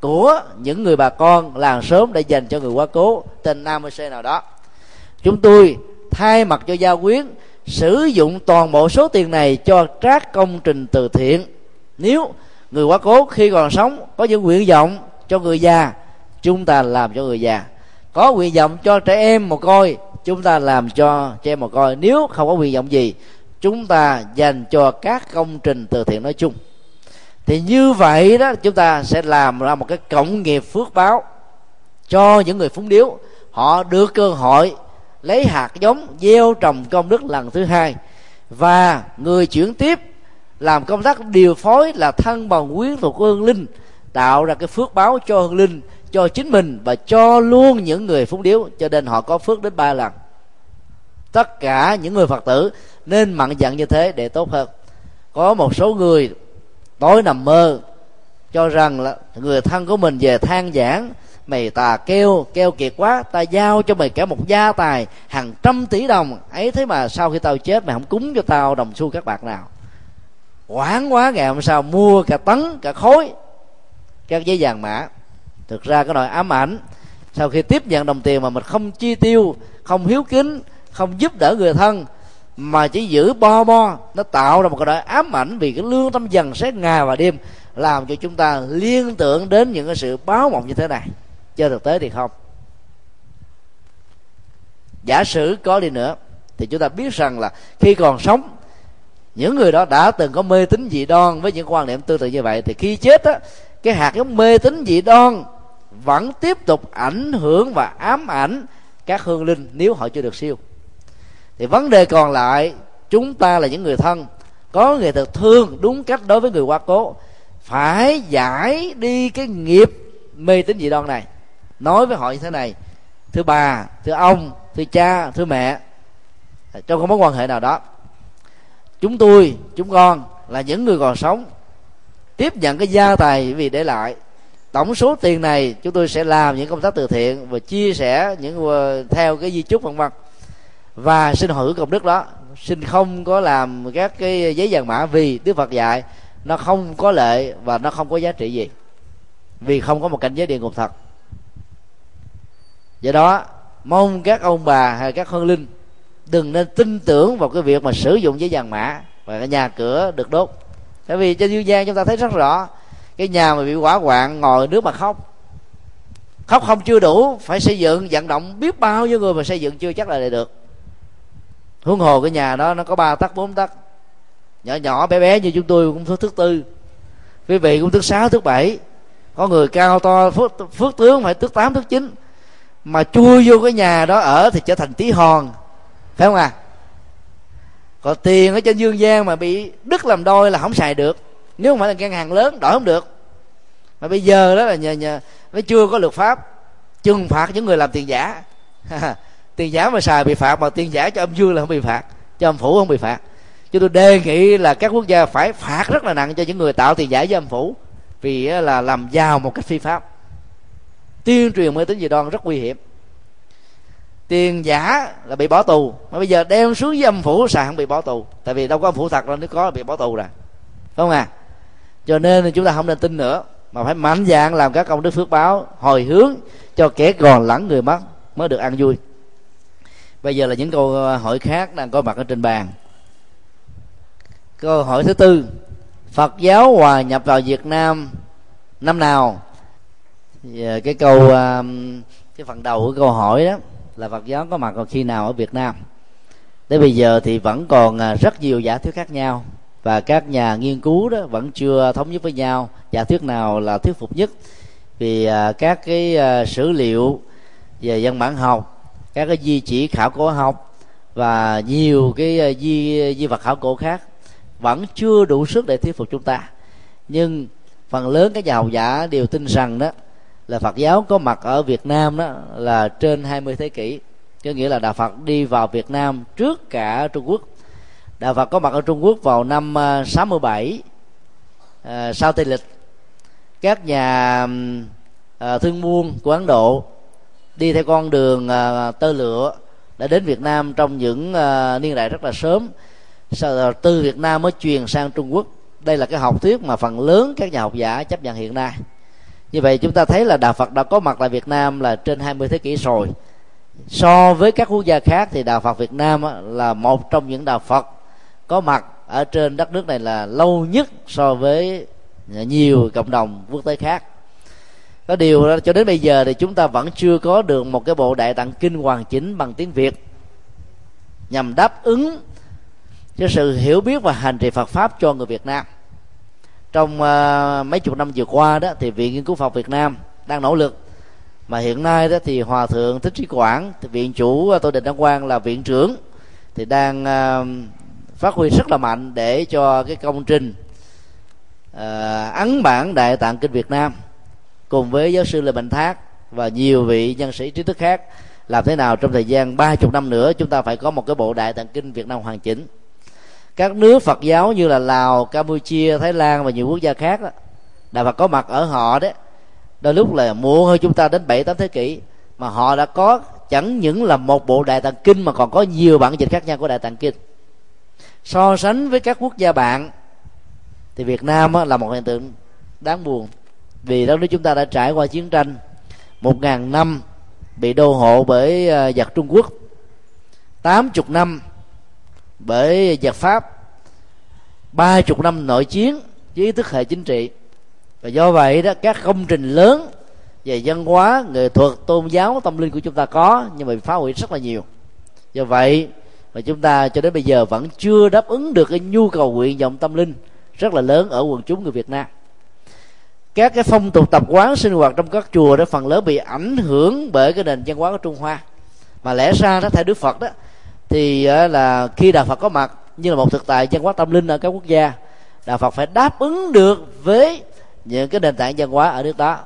của những người bà con làng sớm đã dành cho người quá cố tên nam c nào đó. Chúng tôi thay mặt cho gia quyến sử dụng toàn bộ số tiền này cho các công trình từ thiện. Nếu người quá cố khi còn sống có những nguyện vọng cho người già, chúng ta làm cho người già. Có nguyện vọng cho trẻ em một coi chúng ta làm cho trẻ em một coi nếu không có nguyện vọng gì, chúng ta dành cho các công trình từ thiện nói chung thì như vậy đó, chúng ta sẽ làm ra một cái cộng nghiệp phước báo cho những người phúng điếu. Họ được cơ hội lấy hạt giống, gieo trồng công đức lần thứ hai. Và người chuyển tiếp làm công tác điều phối là thân bằng quyến thuộc của hương linh, tạo ra cái phước báo cho hương linh, cho chính mình và cho luôn những người phúng điếu. Cho nên họ có phước đến ba lần. Tất cả những người phật tử nên mặn dặn như thế để tốt hơn. Có một số người tối nằm mơ, cho rằng là người thân của mình về than giảng, mày tà kêu kêu kiệt quá, ta giao cho mày cả một gia tài, hàng trăm tỷ đồng, ấy thế mà sau khi tao chết mày không cúng cho tao đồng xu các bạc nào. Quán quá, ngày hôm sau mua cả tấn, cả khối, các giấy vàng mã. Thực ra cái nỗi ám ảnh, sau khi tiếp nhận đồng tiền mà mình không chi tiêu, không hiếu kính, không giúp đỡ người thân mà chỉ giữ bo bo, nó tạo ra một cái nỗi ám ảnh vì cái lương tâm dần xét ngày và đêm, làm cho chúng ta liên tưởng đến những cái sự báo mộng như thế này. Cho thực tế thì không. Giả sử có đi nữa, thì chúng ta biết rằng là khi còn sống, những người đó đã từng có mê tín dị đoan với những quan niệm tương tự như vậy, thì khi chết á, cái hạt giống mê tín dị đoan vẫn tiếp tục ảnh hưởng và ám ảnh các hương linh nếu họ chưa được siêu thì vấn đề còn lại, chúng ta là những người thân. Có nghệ thuật thương đúng cách đối với người quá cố. Phải giải đi cái nghiệp mê tín dị đoan này. Nói với họ như thế này, thưa bà, thưa ông, thưa cha, thưa mẹ. Trong không mối quan hệ nào đó, chúng tôi, chúng con là những người còn sống. Tiếp nhận cái gia tài vì để lại. Tổng số tiền này chúng tôi sẽ làm những công tác từ thiện và chia sẻ những ờ, theo cái di chúc vân vân và xin hưởng công đức đó, xin không có làm các cái giấy vàng mã vì đức phật dạy, nó không có lệ và nó không có giá trị gì. Vì không có một cảnh giới địa ngục thật. Do đó, mong các ông bà hay các hương linh đừng nên tin tưởng vào cái việc mà sử dụng giấy vàng mã và cái nhà cửa được đốt. Tại vì trên dương gian chúng ta thấy rất rõ, cái nhà mà bị hỏa hoạn ngồi nước mà khóc. Khóc không chưa đủ, phải xây dựng, vận động biết bao nhiêu người mà xây dựng chưa chắc là được huống hồ cái nhà đó nó có ba tấc bốn tấc. Nhỏ nhỏ bé bé như chúng tôi cũng thức thứ tư. Quý vị cũng thức sáu thức bảy. Có người cao to phước, phước tướng phải thức tám thức chín. Mà chui vô cái nhà đó ở thì trở thành tí hòn. Phải không à còn tiền ở trên dương gian mà bị đứt làm đôi là không xài được. Nếu không phải là ngân hàng lớn đổi không được. Mà bây giờ đó là nhờ nhờ nó chưa có luật pháp trừng phạt những người làm tiền giả. tiền giả mà xài bị phạt, mà tiền giả cho âm dương là không bị phạt, cho âm phủ không bị phạt. Cho tôi đề nghị là các quốc gia phải phạt rất là nặng cho những người tạo tiền giả với âm phủ, vì là làm giàu một cách phi pháp. Tuyên truyền mê tín dị đoan rất nguy hiểm. Tiền giả là bị bỏ tù, mà bây giờ đem xuống với âm phủ xài không bị bỏ tù, tại vì đâu có âm phủ thật đâu, nếu có là bị bỏ tù rồi. Không à? Cho nên chúng ta không nên tin nữa, mà phải mạnh dạng làm các công đức phước báo hồi hướng cho kẻ còn lẫn người mất mới được ăn vui bây giờ là những câu ờ, hỏi khác đang có mặt ở trên bàn. Câu hỏi thứ tư. Phật giáo hòa nhập vào việt nam năm nào? Và ờ, cái câu cái phần đầu của câu hỏi đó là phật giáo có mặt còn khi nào ở việt nam? Đến bây giờ thì vẫn còn ờ, rất nhiều giả thuyết khác nhau và các nhà nghiên cứu đó vẫn chưa thống nhất với nhau giả thuyết nào là thuyết phục nhất. Vì các cái sử liệu về văn bản học các cái di chỉ khảo cổ học và nhiều cái ờ, di di vật khảo cổ khác vẫn chưa đủ sức để thuyết phục chúng ta. Nhưng phần lớn các nhà học giả đều tin rằng đó là Phật giáo có mặt ở Việt Nam đó là trên 20 thế kỷ. Có nghĩa là đạo Phật đi vào Việt Nam trước cả Trung Quốc. Đạo Phật có mặt ở Trung Quốc vào năm ờ, 67 à, ờ, sau Tây lịch. Các nhà à, thương buôn của Ấn Độ đi theo con đường à, tơ lụa, đã đến Việt Nam trong những à, niên đại rất là sớm. Sau từ Việt Nam mới truyền sang Trung Quốc. Đây là cái học thuyết mà phần lớn các nhà học giả chấp nhận hiện nay. Như vậy chúng ta thấy là đạo Phật đã có mặt tại Việt Nam là trên 20 thế kỷ rồi. So với các quốc gia khác thì đạo Phật Việt Nam là một trong những đạo Phật có mặt ở trên đất nước này là lâu nhất so với nhiều cộng đồng quốc tế khác có điều đó, cho đến bây giờ thì chúng ta vẫn chưa có được một cái bộ đại tạng kinh hoàn chỉnh bằng tiếng việt nhằm đáp ứng cho sự hiểu biết và hành trì Phật pháp cho người Việt Nam. Trong uh, mấy chục năm vừa qua đó thì viện nghiên cứu Phật Việt Nam đang nỗ lực. Mà hiện nay đó thì hòa thượng thích trí quảng thì viện chủ ờ, tôi định đăng quang là viện trưởng thì đang uh, phát huy rất là mạnh để cho cái công trình uh, ấn bản đại tạng kinh Việt Nam cùng với giáo sư Lê Mạnh Thác và nhiều vị nhân sĩ trí thức khác làm thế nào trong thời gian ba chục năm nữa chúng ta phải có một cái bộ đại tạng kinh Việt Nam hoàn chỉnh? Các nước Phật giáo như là Lào, Campuchia, Thái Lan và nhiều quốc gia khác đó, Đạo Phật có mặt ở họ đấy. Đôi lúc là muộn hơn chúng ta đến bảy tám thế kỷ mà họ đã có chẳng những là một bộ đại tạng kinh mà còn có nhiều bản dịch khác nhau của đại tạng kinh. So sánh với các quốc gia bạn thì Việt Nam là một hiện tượng đáng buồn vì đất nước chúng ta đã trải qua chiến tranh, một ngàn năm bị đô hộ bởi ờ, giặc Trung Quốc, tám chục năm bởi giặc Pháp, ba chục năm nội chiến với ý thức hệ chính trị. Và do vậy đó, các công trình lớn về văn hóa, nghệ thuật, tôn giáo, tâm linh của chúng ta có, nhưng mà bị phá hủy rất là nhiều. Do vậy mà chúng ta cho đến bây giờ vẫn chưa đáp ứng được cái nhu cầu nguyện vọng tâm linh rất là lớn ở quần chúng người Việt Nam các cái phong tục tập quán sinh hoạt trong các chùa đó phần lớn bị ảnh hưởng bởi cái nền văn hóa của Trung Hoa. Mà lẽ ra đó, theo Đức Phật đó, thì ờ, là khi đạo Phật có mặt như là một thực tại văn hóa tâm linh ở các quốc gia, đạo Phật phải đáp ứng được với những cái nền tảng văn hóa ở nước đó.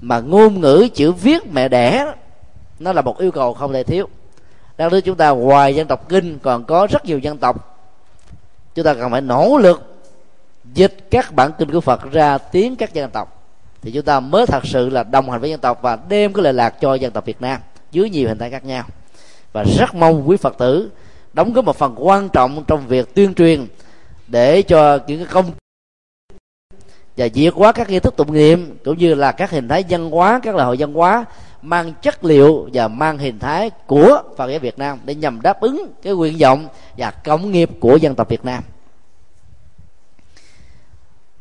Mà ngôn ngữ chữ viết mẹ đẻ nó là một yêu cầu không thể thiếu. Đang đưa chúng ta ngoài dân tộc kinh còn có rất nhiều dân tộc. Chúng ta cần phải nỗ lực dịch các bản kinh của Phật ra tiếng các dân tộc. Thì chúng ta mới thật sự là đồng hành với dân tộc và đem cái lệ lạc cho dân tộc Việt Nam dưới nhiều hình thái khác nhau. Và rất mong quý Phật tử đóng góp một phần quan trọng trong việc tuyên truyền để cho những cái công và diệt hóa các nghi thức tụng niệm cũng như là các hình thái văn hóa, các lễ hội văn hóa mang chất liệu và mang hình thái của Phật giáo Việt Nam để nhằm đáp ứng cái nguyện vọng và cộng nghiệp của dân tộc Việt Nam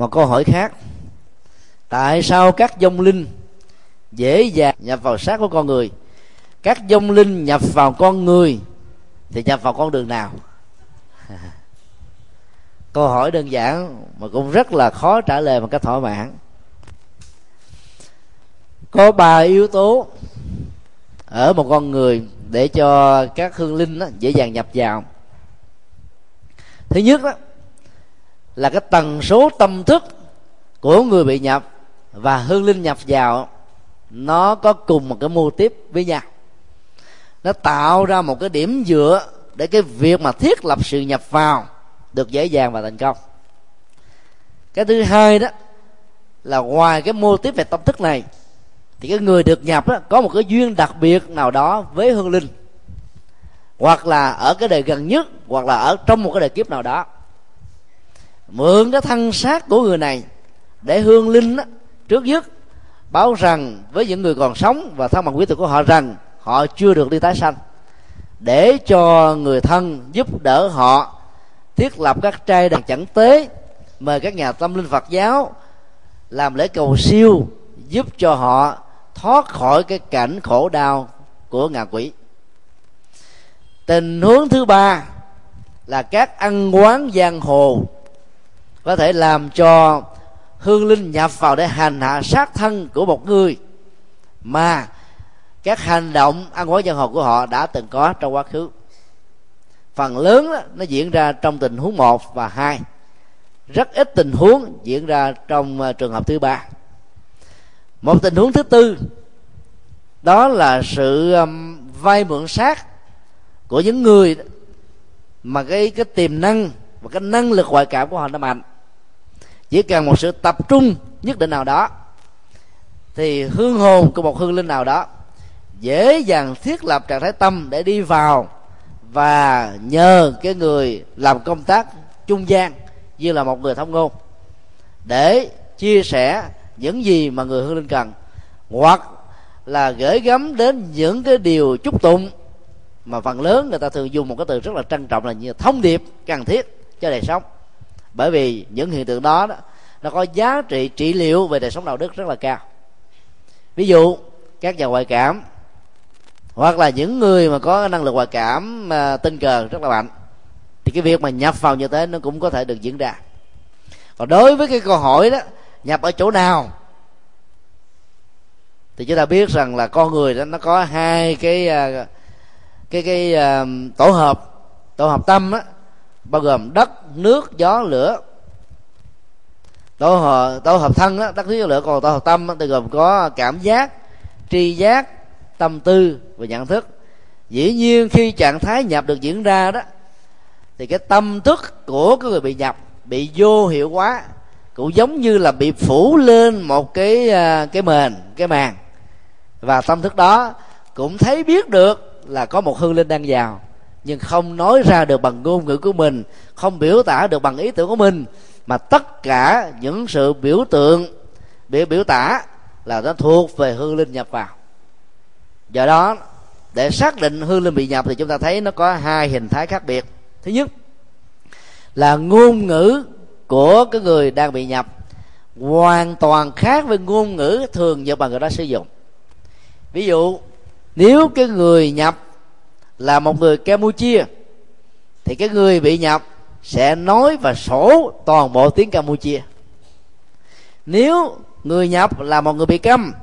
một câu hỏi khác. Tại sao các dông linh dễ dàng nhập vào xác của con người? Các dông linh nhập vào con người thì nhập vào con đường nào? Câu hỏi đơn giản mà cũng rất là khó trả lời một cách thỏa mãn. Có ba yếu tố ở một con người để cho các hương linh đó dễ dàng nhập vào. Thứ nhất đó là cái tần số tâm thức của người bị nhập và hương linh nhập vào nó có cùng một cái mô tiếp với nhau. Nó tạo ra một cái điểm dựa để cái việc mà thiết lập sự nhập vào được dễ dàng và thành công. Cái thứ hai đó là ngoài cái mô tiếp về tâm thức này thì cái người được nhập đó, có một cái duyên đặc biệt nào đó với hương linh hoặc là ở cái đời gần nhất hoặc là ở trong một cái đời kiếp nào đó mượn cái thân xác của người này để hương linh đó, trước nhất báo rằng với những người còn sống và thân bằng quý tử của họ rằng họ chưa được đi tái sanh để cho người thân giúp đỡ họ thiết lập các trai đàn chẳng tế mời các nhà tâm linh phật giáo làm lễ cầu siêu giúp cho họ thoát khỏi cái cảnh khổ đau của ngạ quỷ. Tình huống thứ ba là các ăn quán giang hồ có thể làm cho hương linh nhập vào để hành hạ sát thân của một người. Mà các hành động ăn quán dân hồn của họ đã từng có trong quá khứ. Phần lớn đó, nó diễn ra trong tình huống một và hai. Rất ít tình huống diễn ra trong ờ, trường hợp thứ ba. Một tình huống thứ tư đó là sự vay mượn sát của những người mà cái cái tiềm năng và cái năng lực ngoại cảm của họ nó mạnh chỉ cần một sự tập trung nhất định nào đó, thì hương hồn của một hương linh nào đó dễ dàng thiết lập trạng thái tâm để đi vào và nhờ cái người làm công tác trung gian như là một người thông ngôn để chia sẻ những gì mà người hương linh cần, hoặc là gửi gắm đến những cái điều chúc tụng mà phần lớn người ta thường dùng một cái từ rất là trân trọng là như thông điệp, cần thiết cho đời sống bởi vì những hiện tượng đó, đó nó có giá trị trị liệu về đời sống đạo đức rất là cao. Ví dụ các nhà ngoại cảm hoặc là những người mà có năng lực ngoại cảm mà tinh cờ rất là mạnh thì cái việc mà nhập vào như thế nó cũng có thể được diễn ra. Còn đối với cái câu hỏi đó nhập ở chỗ nào thì chúng ta biết rằng là con người đó nó có hai cái à, cái cái cái tổ hợp tổ hợp tâm á bao gồm đất, nước, gió, lửa. Tổ hợp tổ hợp thân á, đất, nước, gió, lửa, còn tổ hợp tâm thì gồm có cảm giác, tri giác, tâm tư và nhận thức. Dĩ nhiên khi trạng thái nhập được diễn ra đó, thì cái tâm thức của cái người bị nhập bị vô hiệu hóa, cũng giống như là bị phủ lên một cái à, cái mền, cái màn và tâm thức đó cũng thấy biết được là có một hương linh đang vào nhưng không nói ra được bằng ngôn ngữ của mình, không biểu tả được bằng ý tưởng của mình, mà tất cả những sự biểu tượng biểu biểu tả là nó thuộc về hư linh nhập vào. Do đó, để xác định hư linh bị nhập thì chúng ta thấy nó có hai hình thái khác biệt. Thứ nhất là ngôn ngữ của cái người đang bị nhập hoàn toàn khác với ngôn ngữ thường do bằng người đó sử dụng. Ví dụ, nếu cái người nhập là một người campuchia, thì cái người bị nhập sẽ nói và sổ toàn bộ tiếng campuchia. Nếu người nhập là một người bị câm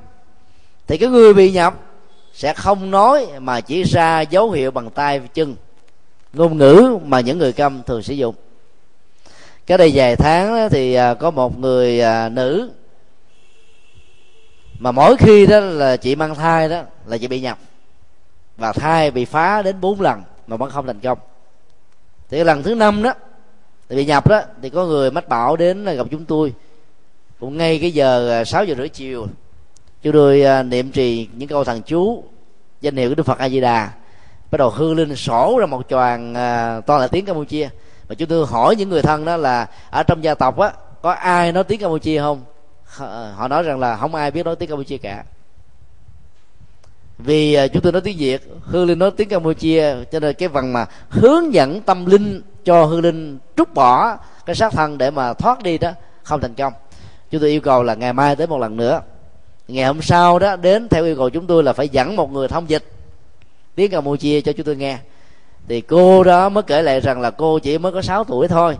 thì cái người bị nhập sẽ không nói mà chỉ ra dấu hiệu bằng tay và chân, ngôn ngữ mà những người câm thường sử dụng. Cái đây vài tháng thì à, có một người à, nữ mà mỗi khi đó là chị mang thai đó là chị bị nhập và thai bị phá đến bốn lần mà vẫn không thành công. Thì lần thứ năm đó thì bị nhập đó, thì có người mách bảo đến gặp chúng tôi. Cũng ngay cái giờ à, 6 giờ rưỡi chiều, chúng tôi à, niệm trì những câu thần chú, danh hiệu của đức phật a di đà. Bắt đầu hư linh sổ ra một choàng toàn to là tiếng campuchia. Và chúng tôi hỏi những người thân đó là, ở trong gia tộc á, có ai nói tiếng campuchia không? À, họ nói rằng là không ai biết nói tiếng campuchia cả vì à, chúng tôi nói tiếng việt hương linh nói tiếng campuchia cho nên cái phần mà hướng dẫn tâm linh cho hương linh trút bỏ cái sát thân để mà thoát đi đó không thành công. Chúng tôi yêu cầu là ngày mai tới một lần nữa. Ngày hôm sau đó đến theo yêu cầu chúng tôi là phải dẫn một người thông dịch tiếng campuchia cho chúng tôi nghe. Thì cô đó mới kể lại rằng là cô chỉ mới có 6 tuổi thôi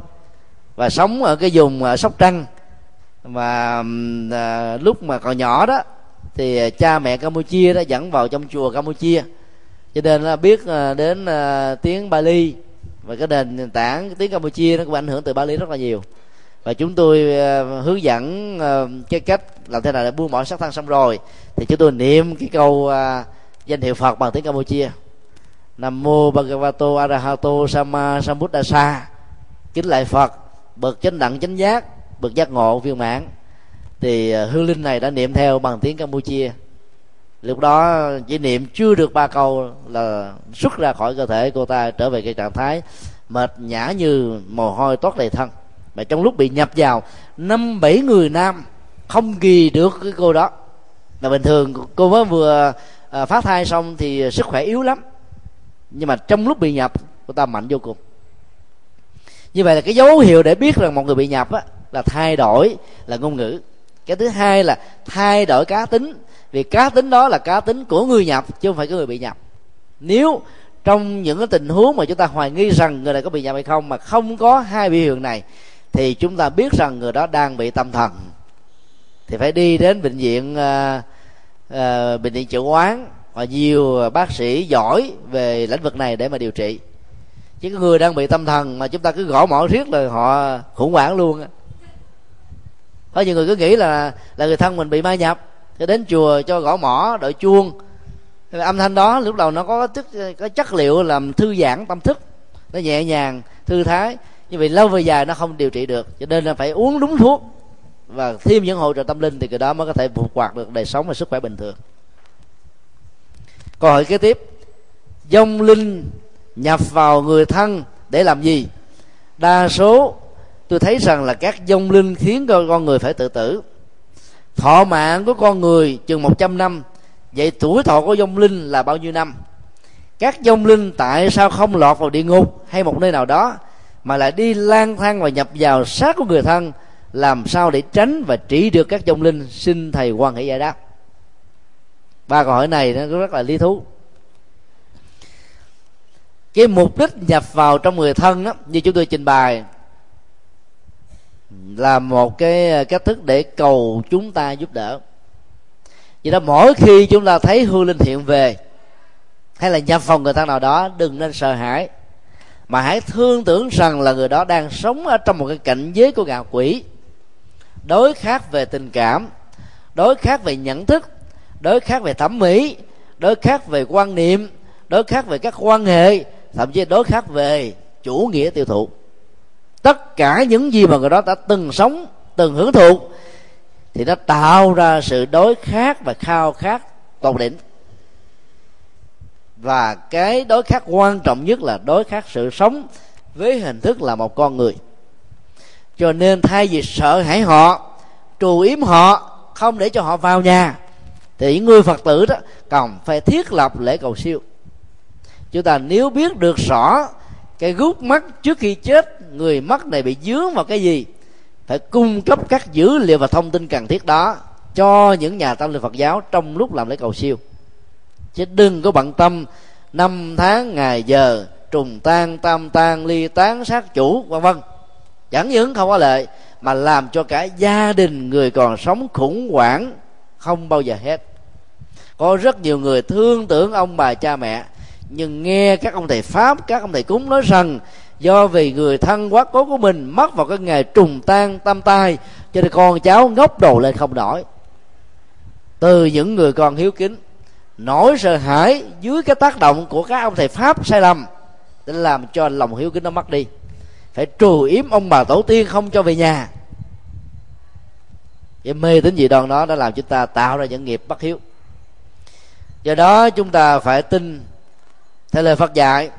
và sống ở cái vùng à, sóc trăng. Và à, lúc mà còn nhỏ đó thì à, cha mẹ campuchia đã dẫn vào trong chùa campuchia. Cho nên là biết à, đến à, tiếng bali và cái nền tảng tiếng campuchia nó cũng ảnh hưởng từ bali rất là nhiều. Và chúng tôi hướng dẫn cái cách làm thế nào để buông bỏ sát thân xong rồi. Thì chúng tôi niệm cái câu danh hiệu phật bằng tiếng campuchia. Nam mô bhagavato arahato sama sambuddhasa. Kính lại phật, bậc chánh đẳng chánh giác, bậc giác ngộ viên mãn thì ờ, hương linh này đã niệm theo bằng tiếng campuchia. Lúc đó chỉ niệm chưa được ba câu là xuất ra khỏi cơ thể cô ta trở về cái trạng thái mệt nhã như mồ hôi toát đầy thân. Mà trong lúc bị nhập vào năm bảy người nam không ghi được cái cô đó. Mà bình thường cô mới vừa à, phát thai xong thì sức khỏe yếu lắm. Nhưng mà trong lúc bị nhập cô ta mạnh vô cùng. Như vậy là cái dấu hiệu để biết rằng một người bị nhập á, là thay đổi là ngôn ngữ cái thứ hai là thay đổi cá tính. Vì cá tính đó là cá tính của người nhập chứ không phải cái người bị nhập. Nếu trong những cái tình huống mà chúng ta hoài nghi rằng người này có bị nhập hay không mà không có hai biểu hiện này thì chúng ta biết rằng người đó đang bị tâm thần. Thì phải đi đến bệnh viện uh, uh, bệnh viện chữa quán và nhiều bác sĩ giỏi về lĩnh vực này để mà điều trị. Chứ người đang bị tâm thần mà chúng ta cứ gõ mỏ riết là họ khủng hoảng luôn á có nhiều người cứ nghĩ là là người thân mình bị ma nhập cho đến chùa cho gõ mỏ đội chuông. Âm thanh đó lúc đầu nó có tức có chất liệu làm thư giãn tâm thức. Nó nhẹ nhàng, thư thái, nhưng vì lâu về dài nó không điều trị được, cho nên là phải uống đúng thuốc. Và thêm những hỗ trợ tâm linh thì cái đó mới có thể phục hoạt được đời sống và sức khỏe bình thường. Câu hỏi kế tiếp. Dông linh nhập vào người thân để làm gì? Đa số tôi thấy rằng là các dông linh khiến cho con người phải tự tử. Thọ mạng của con người chừng 100 năm. Vậy tuổi thọ của dông linh là bao nhiêu năm? Các dông linh tại sao không lọt vào địa ngục hay một nơi nào đó mà lại đi lang thang và nhập vào xác của người thân làm sao để tránh và trị được các dông linh? Xin thầy quan hệ giải đáp. Ba câu hỏi này nó rất là lý thú. Cái mục đích nhập vào trong người thân đó, như chúng tôi trình bày là một cái ờ, cách thức để cầu chúng ta giúp đỡ. Vì đó, mỗi khi chúng ta thấy hương linh hiện về, hay là nhập phòng người thân nào đó, đừng nên sợ hãi, mà hãy thương tưởng rằng là người đó đang sống ở trong một cái cảnh giới của ngạ quỷ. Đối khác về tình cảm, đối khác về nhận thức, đối khác về thẩm mỹ, đối khác về quan niệm, đối khác về các quan hệ, thậm chí đối khác về chủ nghĩa tiêu thụ tất cả những gì mà người đó đã từng sống, từng hưởng thụ, thì nó tạo ra sự đối khác và khao khát tột đỉnh. Và cái đối khác quan trọng nhất là đối khác sự sống với hình thức là một con người. Cho nên thay vì sợ hãi họ, trù yếm họ, không để cho họ vào nhà, thì những người phật tử đó, cần phải thiết lập lễ cầu siêu. Chúng ta nếu biết được rõ cái gút mắt trước khi chết, người mất này bị dướng vào cái gì? Phải cung cấp các dữ liệu và thông tin cần thiết đó cho những nhà tâm linh Phật giáo trong lúc làm lễ cầu siêu. Chứ đừng có bận tâm, năm tháng, ngày giờ, trùng tan, tam tan, ly tán, sát chủ, vân vân. Chẳng những không có lệ mà làm cho cả gia đình người còn sống khủng hoảng không bao giờ hết. Có rất nhiều người thương tưởng ông bà cha mẹ nhưng nghe các ông thầy pháp, các ông thầy cúng nói rằng, do vì người thân quá cố của mình mất vào cái ngày trùng tan tâm tai, cho nên con cháu ngốc đầu lên không nổi. Từ những người con hiếu kính, nỗi sợ hãi dưới cái tác động của các ông thầy pháp sai lầm để làm cho lòng hiếu kính nó mất đi. Phải trù yếm ông bà tổ tiên không cho về nhà. Cái mê tín dị đoan đó đã làm chúng ta tạo ra những nghiệp bất hiếu. Do đó chúng ta phải tin theo lời phật dạy,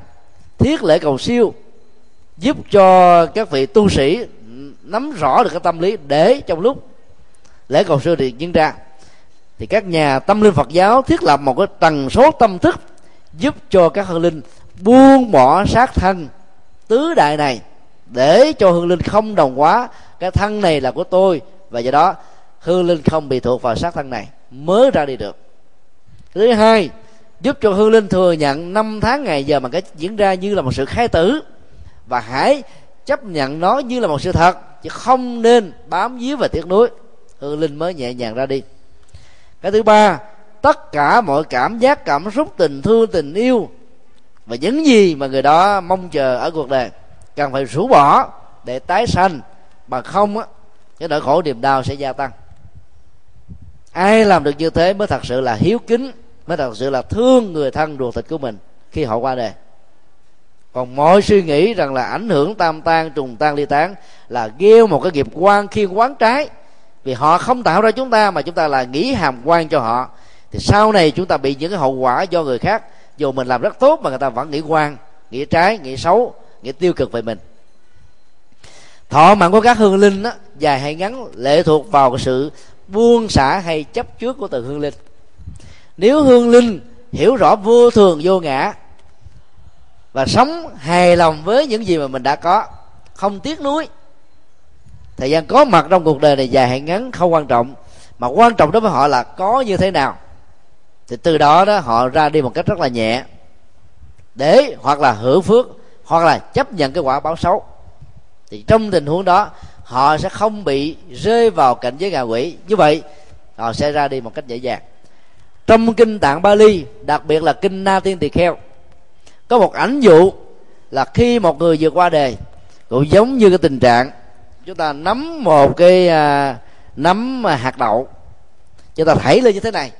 thiết lễ cầu siêu, giúp cho các vị tu sĩ nắm rõ được cái tâm lý để trong lúc lễ cầu siêu thì diễn ra. Thì các nhà tâm linh Phật giáo thiết lập một cái tần số tâm thức giúp cho các hương linh buông bỏ sát thân tứ đại này để cho hương linh không đồng hóa. Cái thân này là của tôi và do đó hương linh không bị thuộc vào sát thân này, mới ra đi được. Thứ hai giúp cho hương linh thừa nhận năm tháng ngày giờ mà cái diễn ra như là một sự khai tử. Và hãy chấp nhận nó như là một sự thật, chứ không nên bám víu và tiếc nuối. Hương linh mới nhẹ nhàng ra đi. Cái thứ ba, tất cả mọi cảm giác, cảm xúc, tình thương, tình yêu và những gì mà người đó mong chờ ở cuộc đời cần phải rũ bỏ để tái sanh. Mà không á, cái nỗi khổ niềm đau sẽ gia tăng. Ai làm được như thế mới thật sự là hiếu kính mới thật sự là thương người thân ruột thịt của mình khi họ qua đời. Còn mọi suy nghĩ rằng là ảnh hưởng tam tan trùng tan ly tán là gieo một cái nghiệp quan khiên quán trái. Vì họ không tạo ra chúng ta mà chúng ta là nghĩ hàm quan cho họ. Thì sau này chúng ta bị những cái hậu quả do người khác dù mình làm rất tốt mà người ta vẫn nghĩ quan nghĩ trái nghĩ xấu nghĩ tiêu cực về mình. Thọ mạng của các hương linh đó, dài hay ngắn lệ thuộc vào sự buông xả hay chấp trước của từng hương linh nếu hương linh hiểu rõ vô thường vô ngã và sống hài lòng với những gì mà mình đã có, không tiếc nuối, thời gian có mặt trong cuộc đời này dài hay ngắn không quan trọng, mà quan trọng đối với họ là có như thế nào, thì từ đó đó họ ra đi một cách rất là nhẹ, để hoặc là hưởng phước, hoặc là chấp nhận cái quả báo xấu. Thì trong tình huống đó, họ sẽ không bị rơi vào cảnh giới ngạ quỷ. Như vậy, họ sẽ ra đi một cách dễ dàng trong kinh tạng Bali đặc biệt là kinh Na Tiên Tỳ Kheo có một ảnh dụ là khi một người vượt qua đề cũng giống như cái tình trạng chúng ta nắm một cái à, nắm hạt đậu. Chúng ta thảy lên như thế này.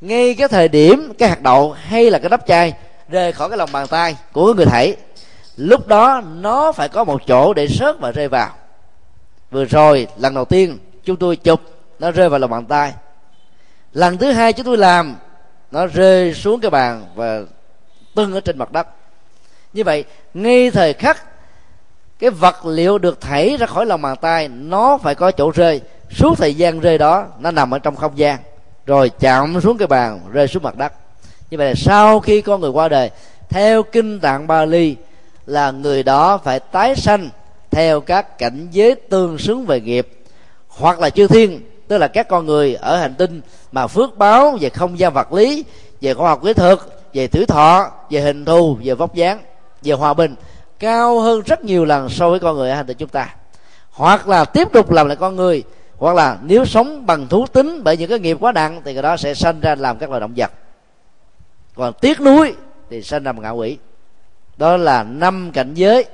Ngay cái thời điểm cái hạt đậu hay là cái nắp chai rơi khỏi cái lòng bàn tay của người thảy lúc đó nó phải có một chỗ để rớt và rơi vào. Vừa rồi lần đầu tiên chúng tôi chụp nó rơi vào lòng bàn tay lần thứ hai chúng tôi làm, nó rơi xuống cái bàn và tưng ở trên mặt đất. Như vậy, ngay thời khắc cái vật liệu được thảy ra khỏi lòng bàn tay, nó phải có chỗ rơi. Suốt thời gian rơi đó, nó nằm ở trong không gian. Rồi chạm xuống cái bàn, rơi xuống mặt đất. Như vậy là sau khi con người qua đời, theo kinh tạng Bali là người đó phải tái sanh theo các cảnh giới tương xứng về nghiệp, hoặc là chư thiên tức là các con người ở hành tinh mà phước báo về không gian vật lý, về khoa học kỹ thuật, về tuổi thọ, về hình thù, về vóc dáng, về hòa bình, cao hơn rất nhiều lần so với con người ở hành tinh chúng ta. Hoặc là tiếp tục làm lại con người, hoặc là nếu sống bằng thú tính bởi những cái nghiệp quá nặng thì cái đó sẽ sanh ra làm các loài động vật. Còn tiếc nuối thì sanh ra một ngạ quỷ. Đó là năm cảnh giới.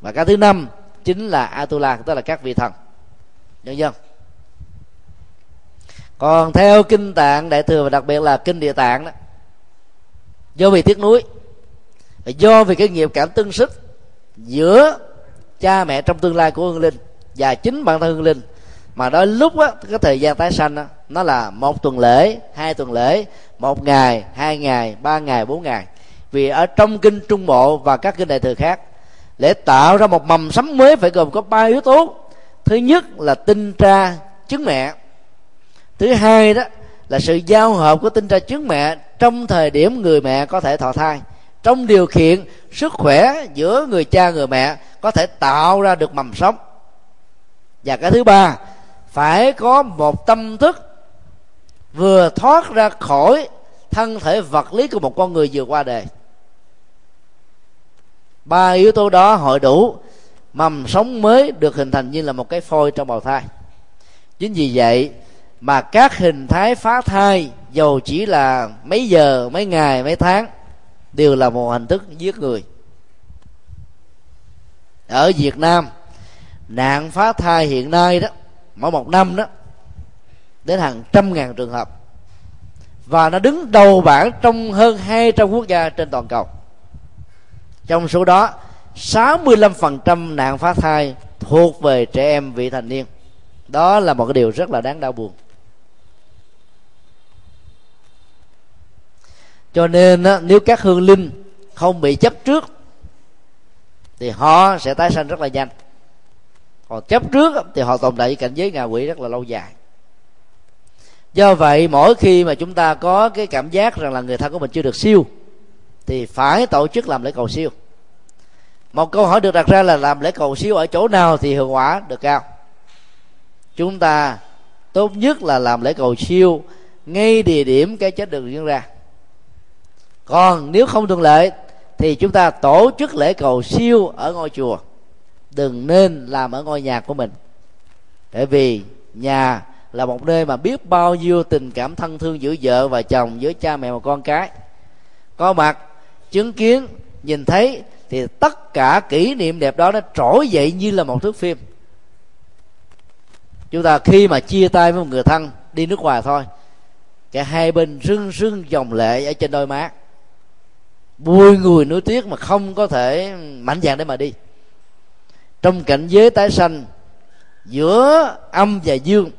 Và cái thứ năm chính là atula, tức là các vị thần nhân dân còn theo kinh tạng, đại thừa và đặc biệt là kinh địa tạng đó, do vì tiếc nuối do vì cái nghiệp cảm tương sức giữa cha mẹ trong tương lai của hương linh và chính bản thân hương linh, mà đó lúc á, cái thời gian tái sanh á, nó là một tuần lễ, hai tuần lễ, một ngày, hai ngày, ba ngày, bốn ngày. Vì ở trong kinh trung bộ và các kinh đại thừa khác để tạo ra một mầm sấm mới phải gồm có ba yếu tố thứ nhất là tinh tra trứng mẹ. Thứ hai đó là sự giao hợp của tinh tra trứng mẹ trong thời điểm người mẹ có thể thọ thai. Trong điều kiện sức khỏe giữa người cha, người mẹ có thể tạo ra được mầm sống. Và cái thứ ba, phải có một tâm thức vừa thoát ra khỏi thân thể vật lý của một con người vừa qua đời. Ba yếu tố đó hội đủ mầm sống mới được hình thành như là một cái phôi trong bào thai. Chính vì vậy mà các hình thái phá thai dầu chỉ là mấy giờ, mấy ngày, mấy tháng đều là một hình thức giết người. Ở việt nam, nạn phá thai hiện nay đó, mỗi một năm đó, đến hàng trăm ngàn trường hợp. Và nó đứng đầu bảng trong hơn 200 quốc gia trên toàn cầu. Trong số đó 65% nạn phá thai thuộc về trẻ em vị thành niên. Đó là một cái điều rất là đáng đau buồn. Cho nên nếu các hương linh không bị chấp trước, thì họ sẽ tái sanh rất là nhanh. Còn chấp trước thì họ tồn tại cảnh giới ngạ quỷ rất là lâu dài. Do vậy, mỗi khi mà chúng ta có cái cảm giác rằng là người thân của mình chưa được siêu, thì phải tổ chức làm lễ cầu siêu một câu hỏi được đặt ra là làm lễ cầu siêu ở chỗ nào thì hiệu quả được cao? Chúng ta tốt nhất là làm lễ cầu siêu ngay địa điểm cái chết được diễn ra. Còn nếu không thuận lợi thì chúng ta tổ chức lễ cầu siêu ở ngôi chùa. Đừng nên làm ở ngôi nhà của mình. Bởi vì nhà là một nơi mà biết bao nhiêu tình cảm thân thương giữa vợ và chồng, giữa cha mẹ và con cái. Có mặt, chứng kiến, nhìn thấy thì tất cả kỷ niệm đẹp đó nó trỗi dậy như là một thước phim. Chúng ta khi mà chia tay với một người thân đi nước ngoài thôi, cả hai bên rưng rưng dòng lệ ở trên đôi má. Bùi người nuối tiếc mà không có thể mạnh dạn để mà đi. Trong cảnh giới tái sanh, giữa âm và dương,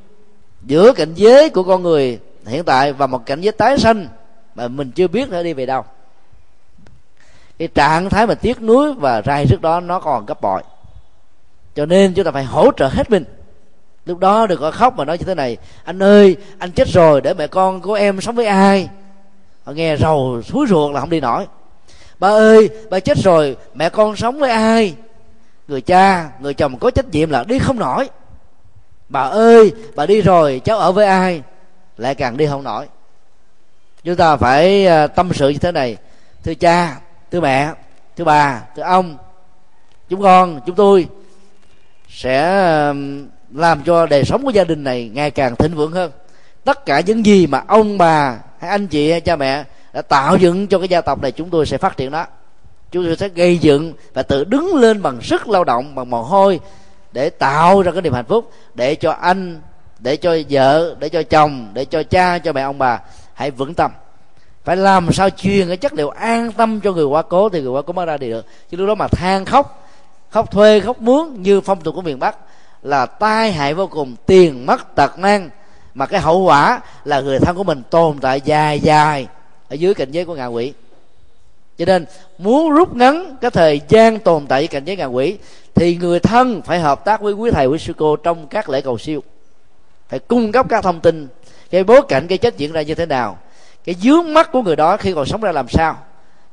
giữa cảnh giới của con người hiện tại và một cảnh giới tái sanh mà mình chưa biết nó đi về đâu cái trạng thái mà tiếc nuối và rai trước đó nó còn gấp bội. Cho nên chúng ta phải hỗ trợ hết mình. Lúc đó đừng có khóc mà nói như thế này, anh ơi, anh chết rồi, để mẹ con của em sống với ai? Họ nghe rầu suối ruột là không đi nổi. Ba ơi, ba chết rồi, mẹ con sống với ai? Người cha, người chồng có trách nhiệm là đi không nổi. Bà ơi bà đi rồi, cháu ở với ai? Lại càng đi không nổi. Chúng ta phải à, tâm sự như thế này. Thưa cha thưa mẹ thưa bà thưa ông, chúng con, chúng tôi sẽ làm cho đời sống của gia đình này ngày càng thịnh vượng hơn. Tất cả những gì mà ông bà hay anh chị hay cha mẹ đã tạo dựng cho cái gia tộc này chúng tôi sẽ phát triển đó. Chúng tôi sẽ gây dựng và tự đứng lên bằng sức lao động, bằng mồ hôi để tạo ra cái niềm hạnh phúc để cho anh, để cho vợ, để cho chồng, để cho cha, cho mẹ, ông bà hãy vững tâm phải làm sao truyền cái chất liệu an tâm cho người quá cố thì người quá cố mới ra đi được. Chứ lúc đó mà than khóc khóc thuê, khóc mướn như phong tục của miền bắc, là tai hại vô cùng, tiền mất, tật mang. Mà cái hậu quả là người thân của mình tồn tại dài dài ở dưới cảnh giới của ngạ quỷ. Cho nên, muốn rút ngắn cái thời gian tồn tại với cảnh giới ngạ quỷ, thì người thân phải hợp tác với quý thầy, quý sư cô trong các lễ cầu siêu. Phải cung cấp các thông tin, cái bối cảnh, cái chết diễn ra như thế nào cái dướng mắt của người đó khi còn sống ra làm sao?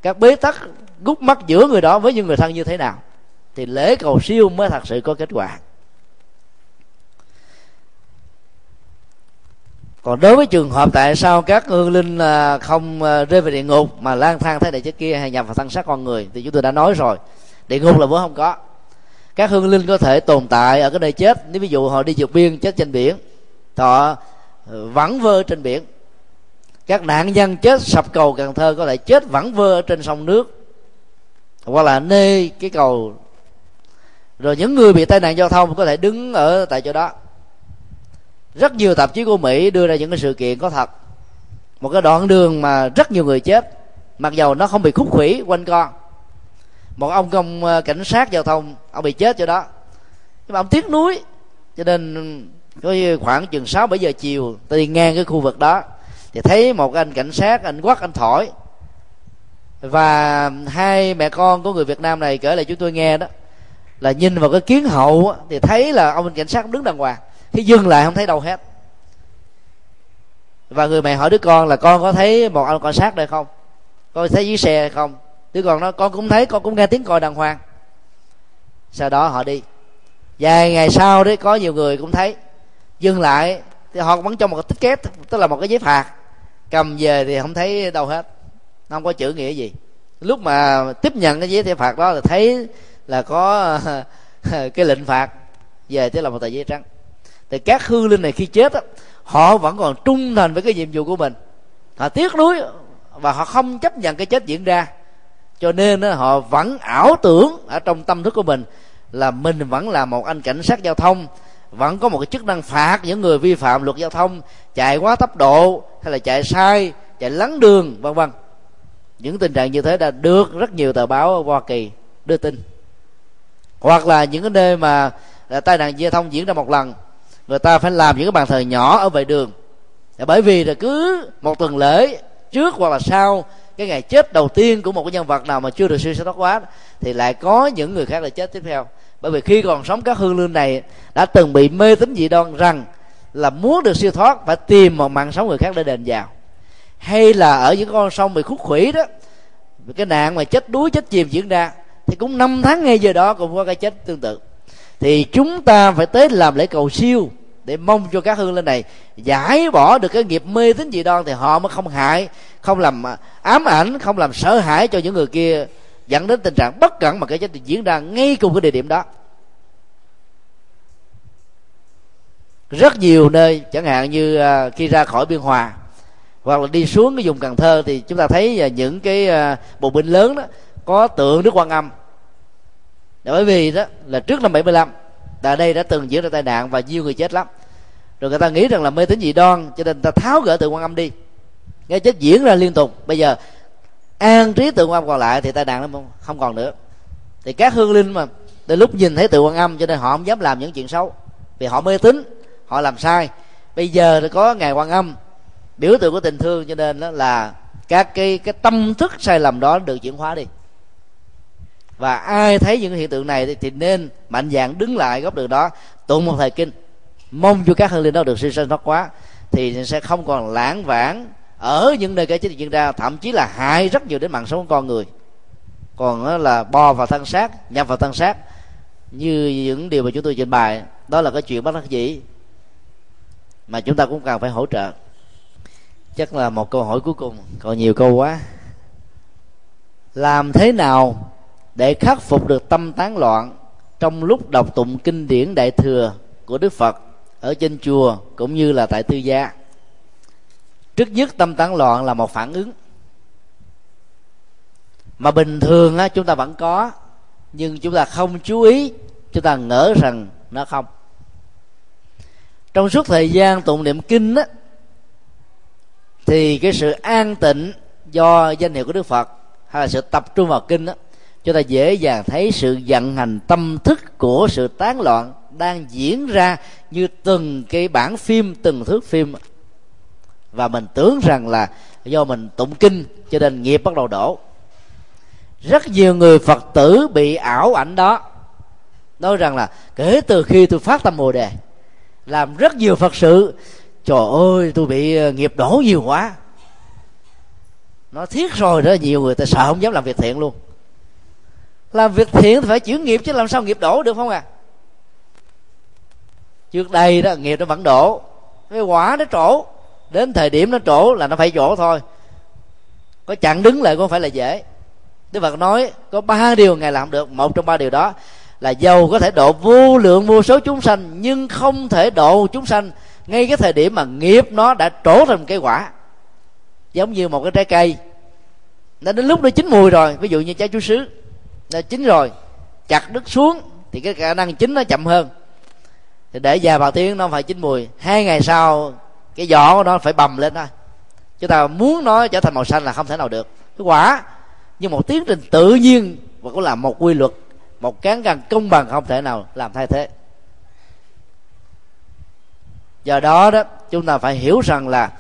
Các bế tắc gút mắt giữa người đó với những người thân như thế nào? Thì lễ cầu siêu mới thật sự có kết quả. Còn đối với trường hợp tại sao các hương linh à, không à, rơi về địa ngục mà lang thang thế này thế kia hay nhằm vào thân xác con người, thì chúng tôi đã nói rồi. Địa ngục là vốn không có. Các hương linh có thể tồn tại ở cái nơi chết. Nếu ví dụ họ đi vượt biên, chết trên biển họ ờ, vắng vơ trên biển các nạn nhân chết, sập cầu cần thơ có thể chết vẫn vơ trên sông nước. Hoặc là nê cái cầu. Rồi những người bị tai nạn giao thông có thể đứng ở tại chỗ đó. Rất nhiều tạp chí của mỹ đưa ra những cái sự kiện có thật. Một cái đoạn đường mà rất nhiều người chết, mặc dầu nó không bị khúc khủy quanh con một ông công ờ, cảnh sát giao thông, ông bị chết chỗ đó. Nhưng mà ông tiếc nuối, cho nên, có khoảng chừng sáu bảy giờ chiều tôi đi ngang cái khu vực đó thì thấy một anh cảnh sát, anh quát, anh thổi. Và hai mẹ con của người việt nam này kể lại chúng tôi nghe đó. Là nhìn vào cái kiến hậu thì thấy là ông cảnh sát đứng đàng hoàng. Khi dừng lại không thấy đâu hết. Và người mẹ hỏi đứa con là con có thấy một ông cảnh sát đây không? Con thấy dưới xe hay không? Đứa con nói con cũng thấy, con cũng nghe tiếng còi đàng hoàng. Sau đó họ đi. Vài ngày sau đấy, có nhiều người cũng thấy. Dừng lại, thì họ vẫn cho một cái tích kép tức là một cái giấy phạt cầm về thì không thấy đâu hết. Không có chữ nghĩa gì. Lúc mà tiếp nhận cái giấy phạt đó là thấy là có cái lệnh phạt về tức là một tờ giấy trắng. Thì các hư linh này khi chết á, họ vẫn còn trung thành với cái nhiệm vụ của mình. Họ tiếc nuối và họ không chấp nhận cái chết diễn ra. Cho nên á, họ vẫn ảo tưởng ở trong tâm thức của mình là mình vẫn là một anh cảnh sát giao thông vẫn có một cái chức năng phạt những người vi phạm luật giao thông, chạy quá tốc độ hay là chạy sai, chạy lấn đường, vân vân. Những tình trạng như thế đã được rất nhiều tờ báo ở hoa kỳ đưa tin. Hoặc là những cái nơi mà tai nạn giao thông diễn ra một lần, người ta phải làm những cái bàn thờ nhỏ ở vệ đường. Bởi vì là cứ một tuần lễ trước hoặc là sau, cái ngày chết đầu tiên của một cái nhân vật nào mà chưa được siêu thoát quá, thì lại có những người khác là chết tiếp theo bởi vì khi còn sống các hương linh này, đã từng bị mê tín dị đoan rằng là muốn được siêu thoát, phải tìm một mạng sống người khác để đền vào hay là ở những con sông bị khúc khủy đó cái nạn mà chết đuối, chết chìm diễn ra, thì cũng năm tháng ngay giờ đó cũng có cái chết tương tự. Thì chúng ta phải tới làm lễ cầu siêu để mong cho các hương linh này giải bỏ được cái nghiệp mê tín dị đoan thì họ mới không hại, không làm ám ảnh, không làm sợ hãi cho những người kia dẫn đến tình trạng bất cẩn mà cái chết diễn ra ngay cùng cái địa điểm đó. Rất nhiều nơi, chẳng hạn như à, khi ra khỏi biên hòa, hoặc là đi xuống cái vùng cần thơ, thì chúng ta thấy à, những cái à, bộ binh lớn đó có tượng đức quan âm. Bởi vì đó là trước năm 75 tại đây đã từng diễn ra tai nạn và nhiều người chết lắm. Rồi người ta nghĩ rằng là mê tín dị đoan, cho nên người ta tháo gỡ tượng quan âm đi. Cái chết diễn ra liên tục. Bây giờ an trí tượng quan âm còn lại thì tai nạn nó không còn nữa. Thì các hương linh mà từ lúc nhìn thấy tượng quan âm cho nên họ không dám làm những chuyện xấu. Vì họ mê tín, họ làm sai. Bây giờ thì có ngày quan âm, biểu tượng của tình thương cho nên đó là các cái cái tâm thức sai lầm đó được chuyển hóa đi. Và ai thấy những hiện tượng này thì nên mạnh dạng đứng lại góc đường đó, tụng một thời kinh, mong cho các hương linh đó được siêu sinh thoát quá thì sẽ không còn lãng vãng ở những nơi cái chết diễn ra, thậm chí là hại rất nhiều đến mạng sống của con người. Còn là bò vào thân xác, nhập vào thân xác. Như những điều mà chúng tôi trình bày, đó là cái chuyện bất đắc dĩ mà chúng ta cũng cần phải hỗ trợ. Chắc là một câu hỏi cuối cùng, còn nhiều câu quá. Làm thế nào để khắc phục được tâm tán loạn trong lúc đọc tụng kinh điển đại thừa của đức phật ở trên chùa cũng như là tại tư gia? Trước nhất tâm tán loạn là một phản ứng. Mà bình thường á, chúng ta vẫn có nhưng chúng ta không chú ý chúng ta ngỡ rằng nó không. Trong suốt thời gian tụng niệm kinh á, thì cái sự an tịnh do danh hiệu của đức phật hay là sự tập trung vào kinh á, chúng ta dễ dàng thấy sự vận hành tâm thức của sự tán loạn đang diễn ra như từng cái bản phim từng thước phim và mình tưởng rằng là do mình tụng kinh cho nên nghiệp bắt đầu đổ. Rất nhiều người phật tử bị ảo ảnh đó. Nói rằng là kể từ khi tôi phát tâm bồ đề, làm rất nhiều phật sự, trời ơi, tôi bị ờ, nghiệp đổ nhiều quá. Nó thiết rồi đó, nhiều người ta sợ không dám làm việc thiện luôn. Làm việc thiện thì phải chuyển nghiệp chứ làm sao nghiệp đổ được không à? Trước đây đó, nghiệp nó vẫn đổ. Cái quả nó trổ đến thời điểm nó trổ là nó phải trổ thôi. Có chặn đứng lại cũng phải là dễ. Đức Phật nói, có ba điều ngài làm được. Một trong ba điều đó là dầu có thể độ vô lượng vô số chúng sanh, nhưng không thể độ chúng sanh ngay cái thời điểm mà nghiệp nó đã trổ thành cái quả. Giống như một cái trái cây. Nó đến lúc nó chín mùi rồi, ví dụ như trái chuối sứ, nó chín rồi, chặt đứt xuống, thì cái khả năng chín nó chậm hơn. Thì để già bà tiếng nó phải chín mùi. Hai ngày sau cái vỏ của nó phải bầm lên thôi chúng ta muốn nó trở thành màu xanh là không thể nào được. Cái quả. Nhưng một tiến trình tự nhiên và cũng là một quy luật, một cán cân công bằng không thể nào làm thay thế. Do đó đó, chúng ta phải hiểu rằng là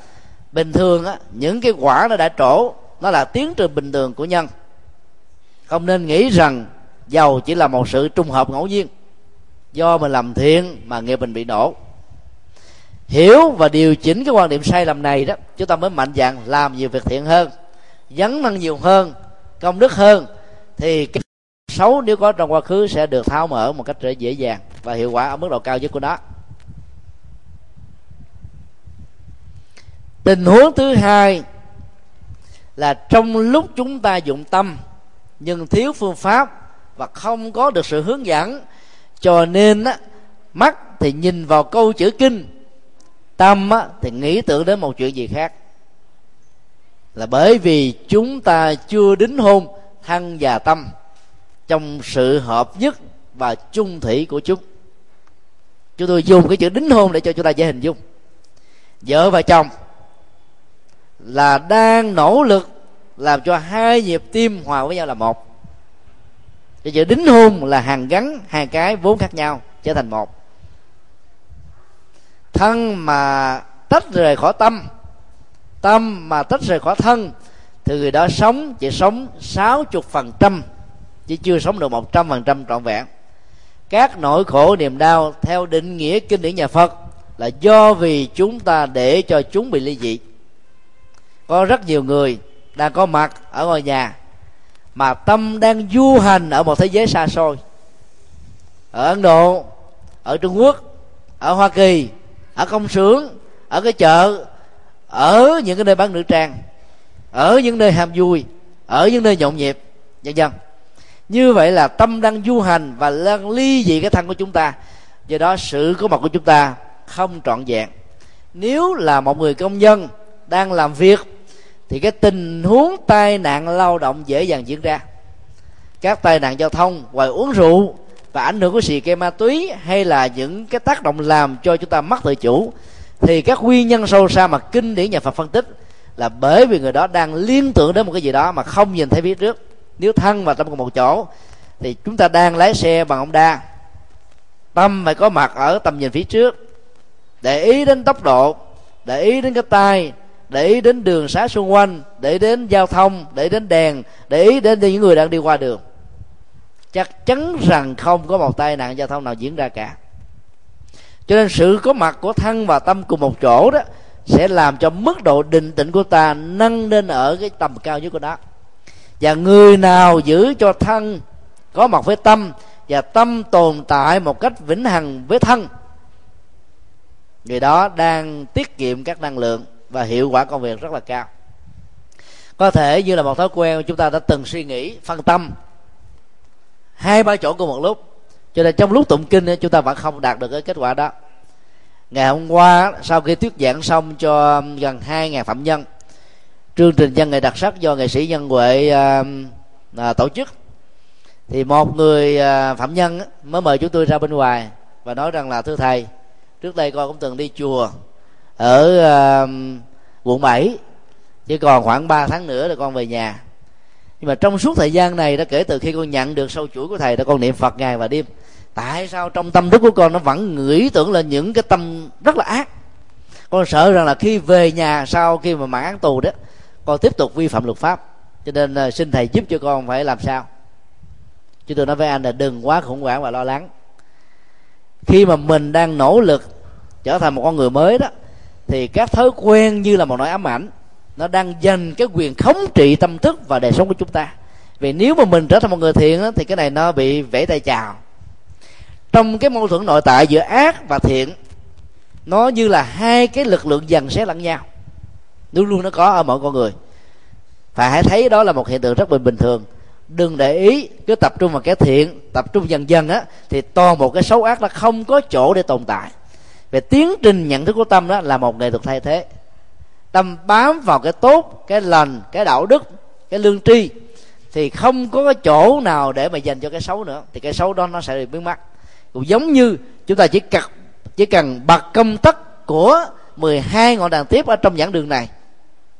bình thường á, những cái quả nó đã trổ, nó là tiến trình bình thường của nhân. Không nên nghĩ rằng giàu chỉ là một sự trùng hợp ngẫu nhiên. Do mình làm thiện mà nghiệp mình bị nổ hiểu và điều chỉnh cái quan điểm sai lầm này đó chúng ta mới mạnh dạn làm nhiều việc thiện hơn dấn năng nhiều hơn công đức hơn thì cái xấu nếu có trong quá khứ sẽ được tháo mở một cách dễ dàng và hiệu quả ở mức độ cao nhất của nó. Tình huống thứ hai là trong lúc chúng ta dụng tâm nhưng thiếu phương pháp và không có được sự hướng dẫn cho nên á, mắt thì nhìn vào câu chữ kinh tâm á, thì nghĩ tưởng đến một chuyện gì khác. Là bởi vì chúng ta chưa đính hôn thân và tâm trong sự hợp nhất và chung thủy của chúng. Chúng tôi dùng cái chữ đính hôn để cho chúng ta dễ hình dung. Vợ và chồng là đang nỗ lực làm cho hai nhịp tim hòa với nhau là một. Cái chữ đính hôn là hàng gắn hai cái vốn khác nhau trở thành một thân mà tách rời khỏi tâm tâm mà tách rời khỏi thân, thì người đó sống, chỉ sống sáu chục phần trăm chứ chưa sống được một trăm phần trăm trọn vẹn. Các nỗi khổ niềm đau theo định nghĩa kinh điển nhà phật là do vì chúng ta để cho chúng bị ly dị. Có rất nhiều người đang có mặt ở ngôi nhà mà tâm đang du hành ở một thế giới xa xôi. Ở ấn độ, ở trung quốc, ở hoa kỳ ở công xưởng, ở cái chợ, ở những cái nơi bán nữ trang, ở những nơi ham vui, ở những nơi nhộn nhịp, vân vân. Như vậy là tâm đang du hành và đang ly dị cái thân của chúng ta. Do đó sự có mặt của chúng ta không trọn vẹn. Nếu là một người công nhân đang làm việc, thì cái tình huống tai nạn lao động dễ dàng diễn ra. Các tai nạn giao thông, ngoài uống rượu và ảnh hưởng của xì ke ma túy hay là những cái tác động làm cho chúng ta mất tự chủ, thì các nguyên nhân sâu xa mà kinh điển nhà Phật phân tích là bởi vì người đó đang liên tưởng đến một cái gì đó mà không nhìn thấy phía trước. Nếu thân và tâm cùng một chỗ, thì chúng ta đang lái xe bằng ông đa. Tâm phải có mặt ở tầm nhìn phía trước, để ý đến tốc độ, để ý đến cái tay để ý đến đường xá xung quanh, để ý đến giao thông, để ý đến đèn, để ý đến những người đang đi qua đường chắc chắn rằng không có một tai nạn giao thông nào diễn ra cả. Cho nên sự có mặt của thân và tâm cùng một chỗ đó sẽ làm cho mức độ định tĩnh của ta nâng lên ở cái tầm cao nhất của nó. Và người nào giữ cho thân có mặt với tâm và tâm tồn tại một cách vĩnh hằng với thân, người đó đang tiết kiệm các năng lượng và hiệu quả công việc rất là cao. Có thể như là một thói quen chúng ta đã từng suy nghĩ, phân tâm hai ba chỗ cùng một lúc. Cho nên trong lúc tụng kinh chúng ta vẫn không đạt được cái kết quả đó. Ngày hôm qua sau khi thuyết giảng xong cho um, gần hai ngàn phạm nhân chương trình dân nghệ đặc sắc do nghệ sĩ nhân huệ à, à, tổ chức thì một người à, phạm nhân mới mời chúng tôi ra bên ngoài và nói rằng là thưa thầy trước đây con cũng từng đi chùa ở à, quận 7 chỉ còn khoảng 3 tháng nữa là con về nhà nhưng mà trong suốt thời gian này đã kể từ khi con nhận được sâu chuỗi của thầy đã con niệm phật ngày và đêm. Tại sao trong tâm thức của con nó vẫn nghĩ tưởng là những cái tâm rất là ác? Con sợ rằng là khi về nhà, sau khi mà mãn án tù đó, con tiếp tục vi phạm luật pháp. Cho nên ờ, xin thầy giúp cho con phải làm sao? Chứ tôi nói với anh là đừng quá khủng hoảng và lo lắng. Khi mà mình đang nỗ lực trở thành một con người mới đó, thì các thói quen như là một nỗi ám ảnh nó đang dành cái quyền khống trị tâm thức và đời sống của chúng ta. Vì nếu mà mình trở thành một người thiện đó, thì cái này nó bị vẽ tay chào. Trong cái mâu thuẫn nội tại giữa ác và thiện nó như là hai cái lực lượng dần xé lẫn nhau. Luôn luôn nó có ở mọi con người. Và hãy thấy đó là một hiện tượng rất bình bình thường. Đừng để ý cứ tập trung vào cái thiện tập trung dần dần á thì toàn một cái xấu ác là không có chỗ để tồn tại. Về tiến trình nhận thức của tâm đó là một nghệ thuật thay thế tâm bám vào cái tốt, cái lành, cái đạo đức, cái lương tri, thì không có cái chỗ nào để mà dành cho cái xấu nữa, thì cái xấu đó nó sẽ bị biến mất. Cũng giống như chúng ta chỉ cần chỉ cần bật công tắc của 12 ngọn đèn tiếp ở trong giảng đường này,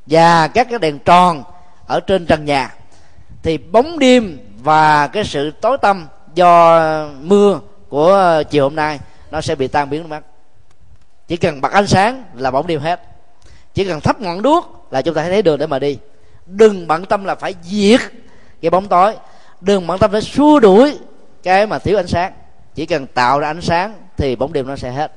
và các cái đèn tròn ở trên trần nhà, thì bóng đêm và cái sự tối tăm do mưa của chiều hôm nay nó sẽ bị tan biến mất. Chỉ cần bật ánh sáng là bóng đêm hết chỉ cần thắp ngọn đuốc là chúng ta thấy đường để mà đi. Đừng bận tâm là phải diệt cái bóng tối. Đừng bận tâm phải xua đuổi cái mà thiếu ánh sáng. Chỉ cần tạo ra ánh sáng thì bóng đêm nó sẽ hết.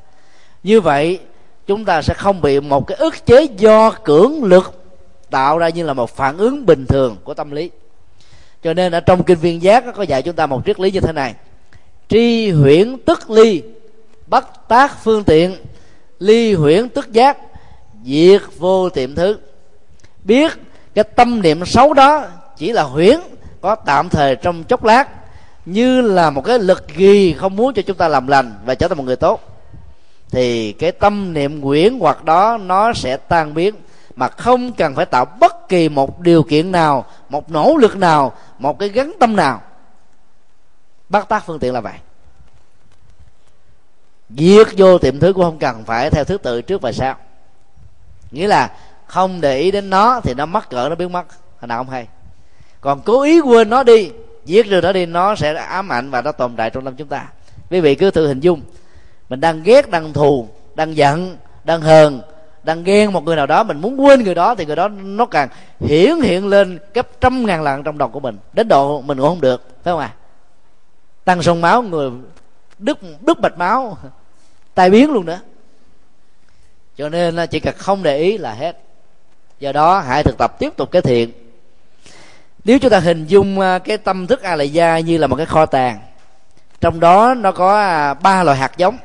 Như vậy, chúng ta sẽ không bị một cái ức chế do cưỡng lực tạo ra như là một phản ứng bình thường của tâm lý. Cho nên ở trong kinh viên giác có dạy chúng ta một triết lý như thế này. Tri huyễn tức ly bất tác phương tiện, ly huyễn tức giác diệt vô tiệm thứ biết cái tâm niệm xấu đó chỉ là huyễn, có tạm thời trong chốc lát, như là một cái lực ghi không muốn cho chúng ta làm lành và trở thành một người tốt. Thì cái tâm niệm quyển hoặc đó nó sẽ tan biến, mà không cần phải tạo bất kỳ một điều kiện nào, một nỗ lực nào, một cái gắn tâm nào. Bắt tác phương tiện là vậy. Diệt vô tiệm thứ cũng không cần phải theo thứ tự trước và sau nghĩa là không để ý đến nó thì nó mất cỡ, nó biến mất. Hồi nào không hay. Còn cố ý quên nó đi, giết rồi nó đi, nó sẽ ám ảnh và nó tồn tại trong tâm chúng ta. Quý vị cứ thử hình dung. Mình đang ghét, đang thù, đang giận, đang hờn, đang ghen một người nào đó, mình muốn quên người đó thì người đó nó càng hiển hiện lên gấp trăm ngàn lần trong đầu của mình. Đến độ mình cũng không được, phải không à tăng sông máu, người đứt đứt mạch máu, tai biến luôn nữa cho nên chỉ cần không để ý là hết. Do đó, hãy thực tập tiếp tục cái thiện nếu chúng ta hình dung cái tâm thức a la gia như là một cái kho tàng, trong đó nó có ba loại hạt giống.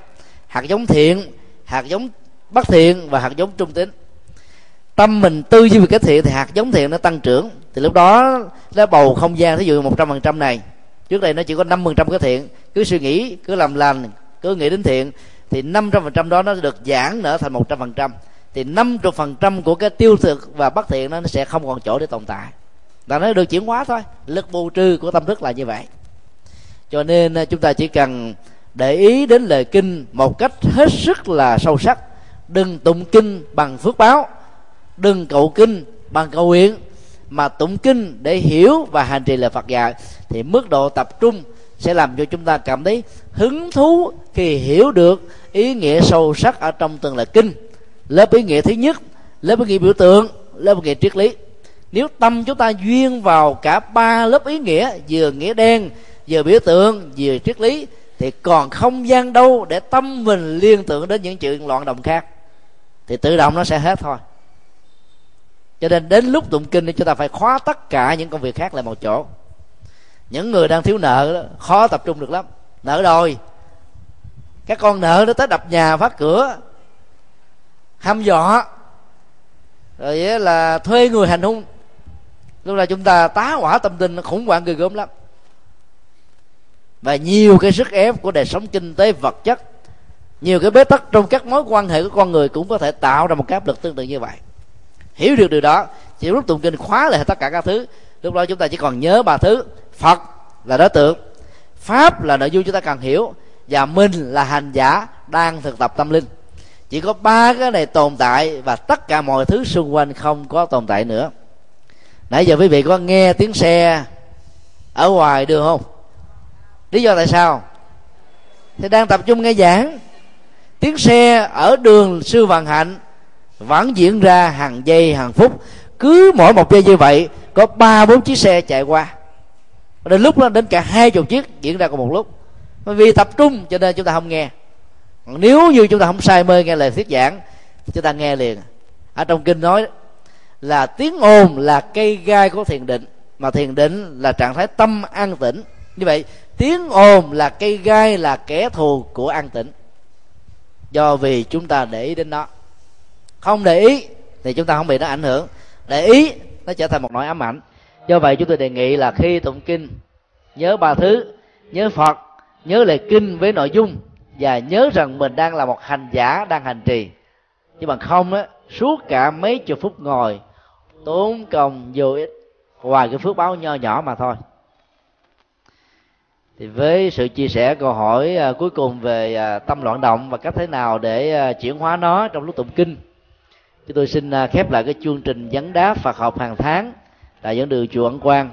Hạt giống thiện, hạt giống bất thiện và hạt giống trung tính tâm mình tư duy về cái thiện thì hạt giống thiện nó tăng trưởng. Thì lúc đó nó bầu không gian, thí dụ một trăm phần trăm này, trước đây nó chỉ có năm phần trăm cái thiện, cứ suy nghĩ, cứ làm lành, cứ nghĩ đến thiện thì năm trăm phần trăm đó nó được giãn nở thành một trăm phần trăm. Thì năm chục phần trăm của cái tiêu thực và bất thiện nó sẽ không còn chỗ để tồn tại. Là nó được chuyển hóa thôi. Lực bù trừ của tâm thức là như vậy. Cho nên à, chúng ta chỉ cần để ý đến lời kinh một cách hết sức là sâu sắc. Đừng tụng kinh bằng phước báo. Đừng cầu kinh bằng cầu nguyện. Mà tụng kinh để hiểu và hành trì lời Phật dạy. Thì mức độ tập trung sẽ làm cho chúng ta cảm thấy hứng thú khi hiểu được ý nghĩa sâu sắc ở trong từng lời kinh. Lớp ý nghĩa thứ nhất lớp ý nghĩa biểu tượng lớp ý nghĩa triết lý. Nếu tâm chúng ta duyên vào cả ba lớp ý nghĩa vừa nghĩa đen vừa biểu tượng vừa triết lý thì còn không gian đâu để tâm mình liên tưởng đến những chuyện loạn động khác. Thì tự động nó sẽ hết thôi. Cho nên đến lúc tụng kinh thì chúng ta phải khóa tất cả những công việc khác lại một chỗ. Những người đang thiếu nợ đó, khó tập trung được lắm. Nợ rồi các con nợ nó tới đập nhà phát cửa. Hăm dọa. Rồi là thuê người hành hung. Lúc là chúng ta tá hỏa tâm tình, khủng hoảng người gớm lắm. Và nhiều cái sức ép của đời sống kinh tế vật chất, nhiều cái bế tắc trong các mối quan hệ của con người cũng có thể tạo ra một cái áp lực tương tự như vậy. Hiểu được điều đó chỉ lúc tụng kinh khóa lại tất cả các thứ. Lúc đó chúng ta chỉ còn nhớ ba thứ. Phật là đối tượng, pháp là nội dung chúng ta cần hiểu và minh là hành giả đang thực tập tâm linh. Chỉ có ba cái này tồn tại và tất cả mọi thứ xung quanh không có tồn tại nữa. Nãy giờ quý vị có nghe tiếng xe ở ngoài đường không? Lý do tại sao? Thì đang tập trung nghe giảng. Tiếng xe ở đường sư vạn hạnh vẫn diễn ra hàng giây, hàng phút. Cứ mỗi một giây như vậy, có ba, bốn chiếc xe chạy qua. Đến lúc đó, đến cả hai chục chiếc diễn ra cùng một lúc vì tập trung cho nên chúng ta không nghe. Nếu như chúng ta không say mê nghe lời thuyết giảng, chúng ta nghe liền. Ở trong kinh nói là tiếng ồn là cây gai của thiền định, mà thiền định là trạng thái tâm an tĩnh. Như vậy, tiếng ồn là cây gai là kẻ thù của an tĩnh. Do vì chúng ta để ý đến nó. Không để ý thì chúng ta không bị nó ảnh hưởng. Để ý, nó trở thành một nỗi ám ảnh. Do vậy, chúng tôi đề nghị là khi tụng kinh, nhớ ba thứ. Nhớ phật nhớ lời kinh với nội dung và nhớ rằng mình đang là một hành giả đang hành trì. Nhưng bằng không á suốt cả mấy chục phút ngồi tốn công vô ích ngoài cái phước báo nho nhỏ mà thôi. Thì với sự chia sẻ câu hỏi à, cuối cùng về à, tâm loạn động và cách thế nào để à, chuyển hóa nó trong lúc tụng kinh chúng tôi xin à, khép lại cái chương trình vấn đáp Phật học hàng tháng tại dẫn đường chùa Ấn Quang.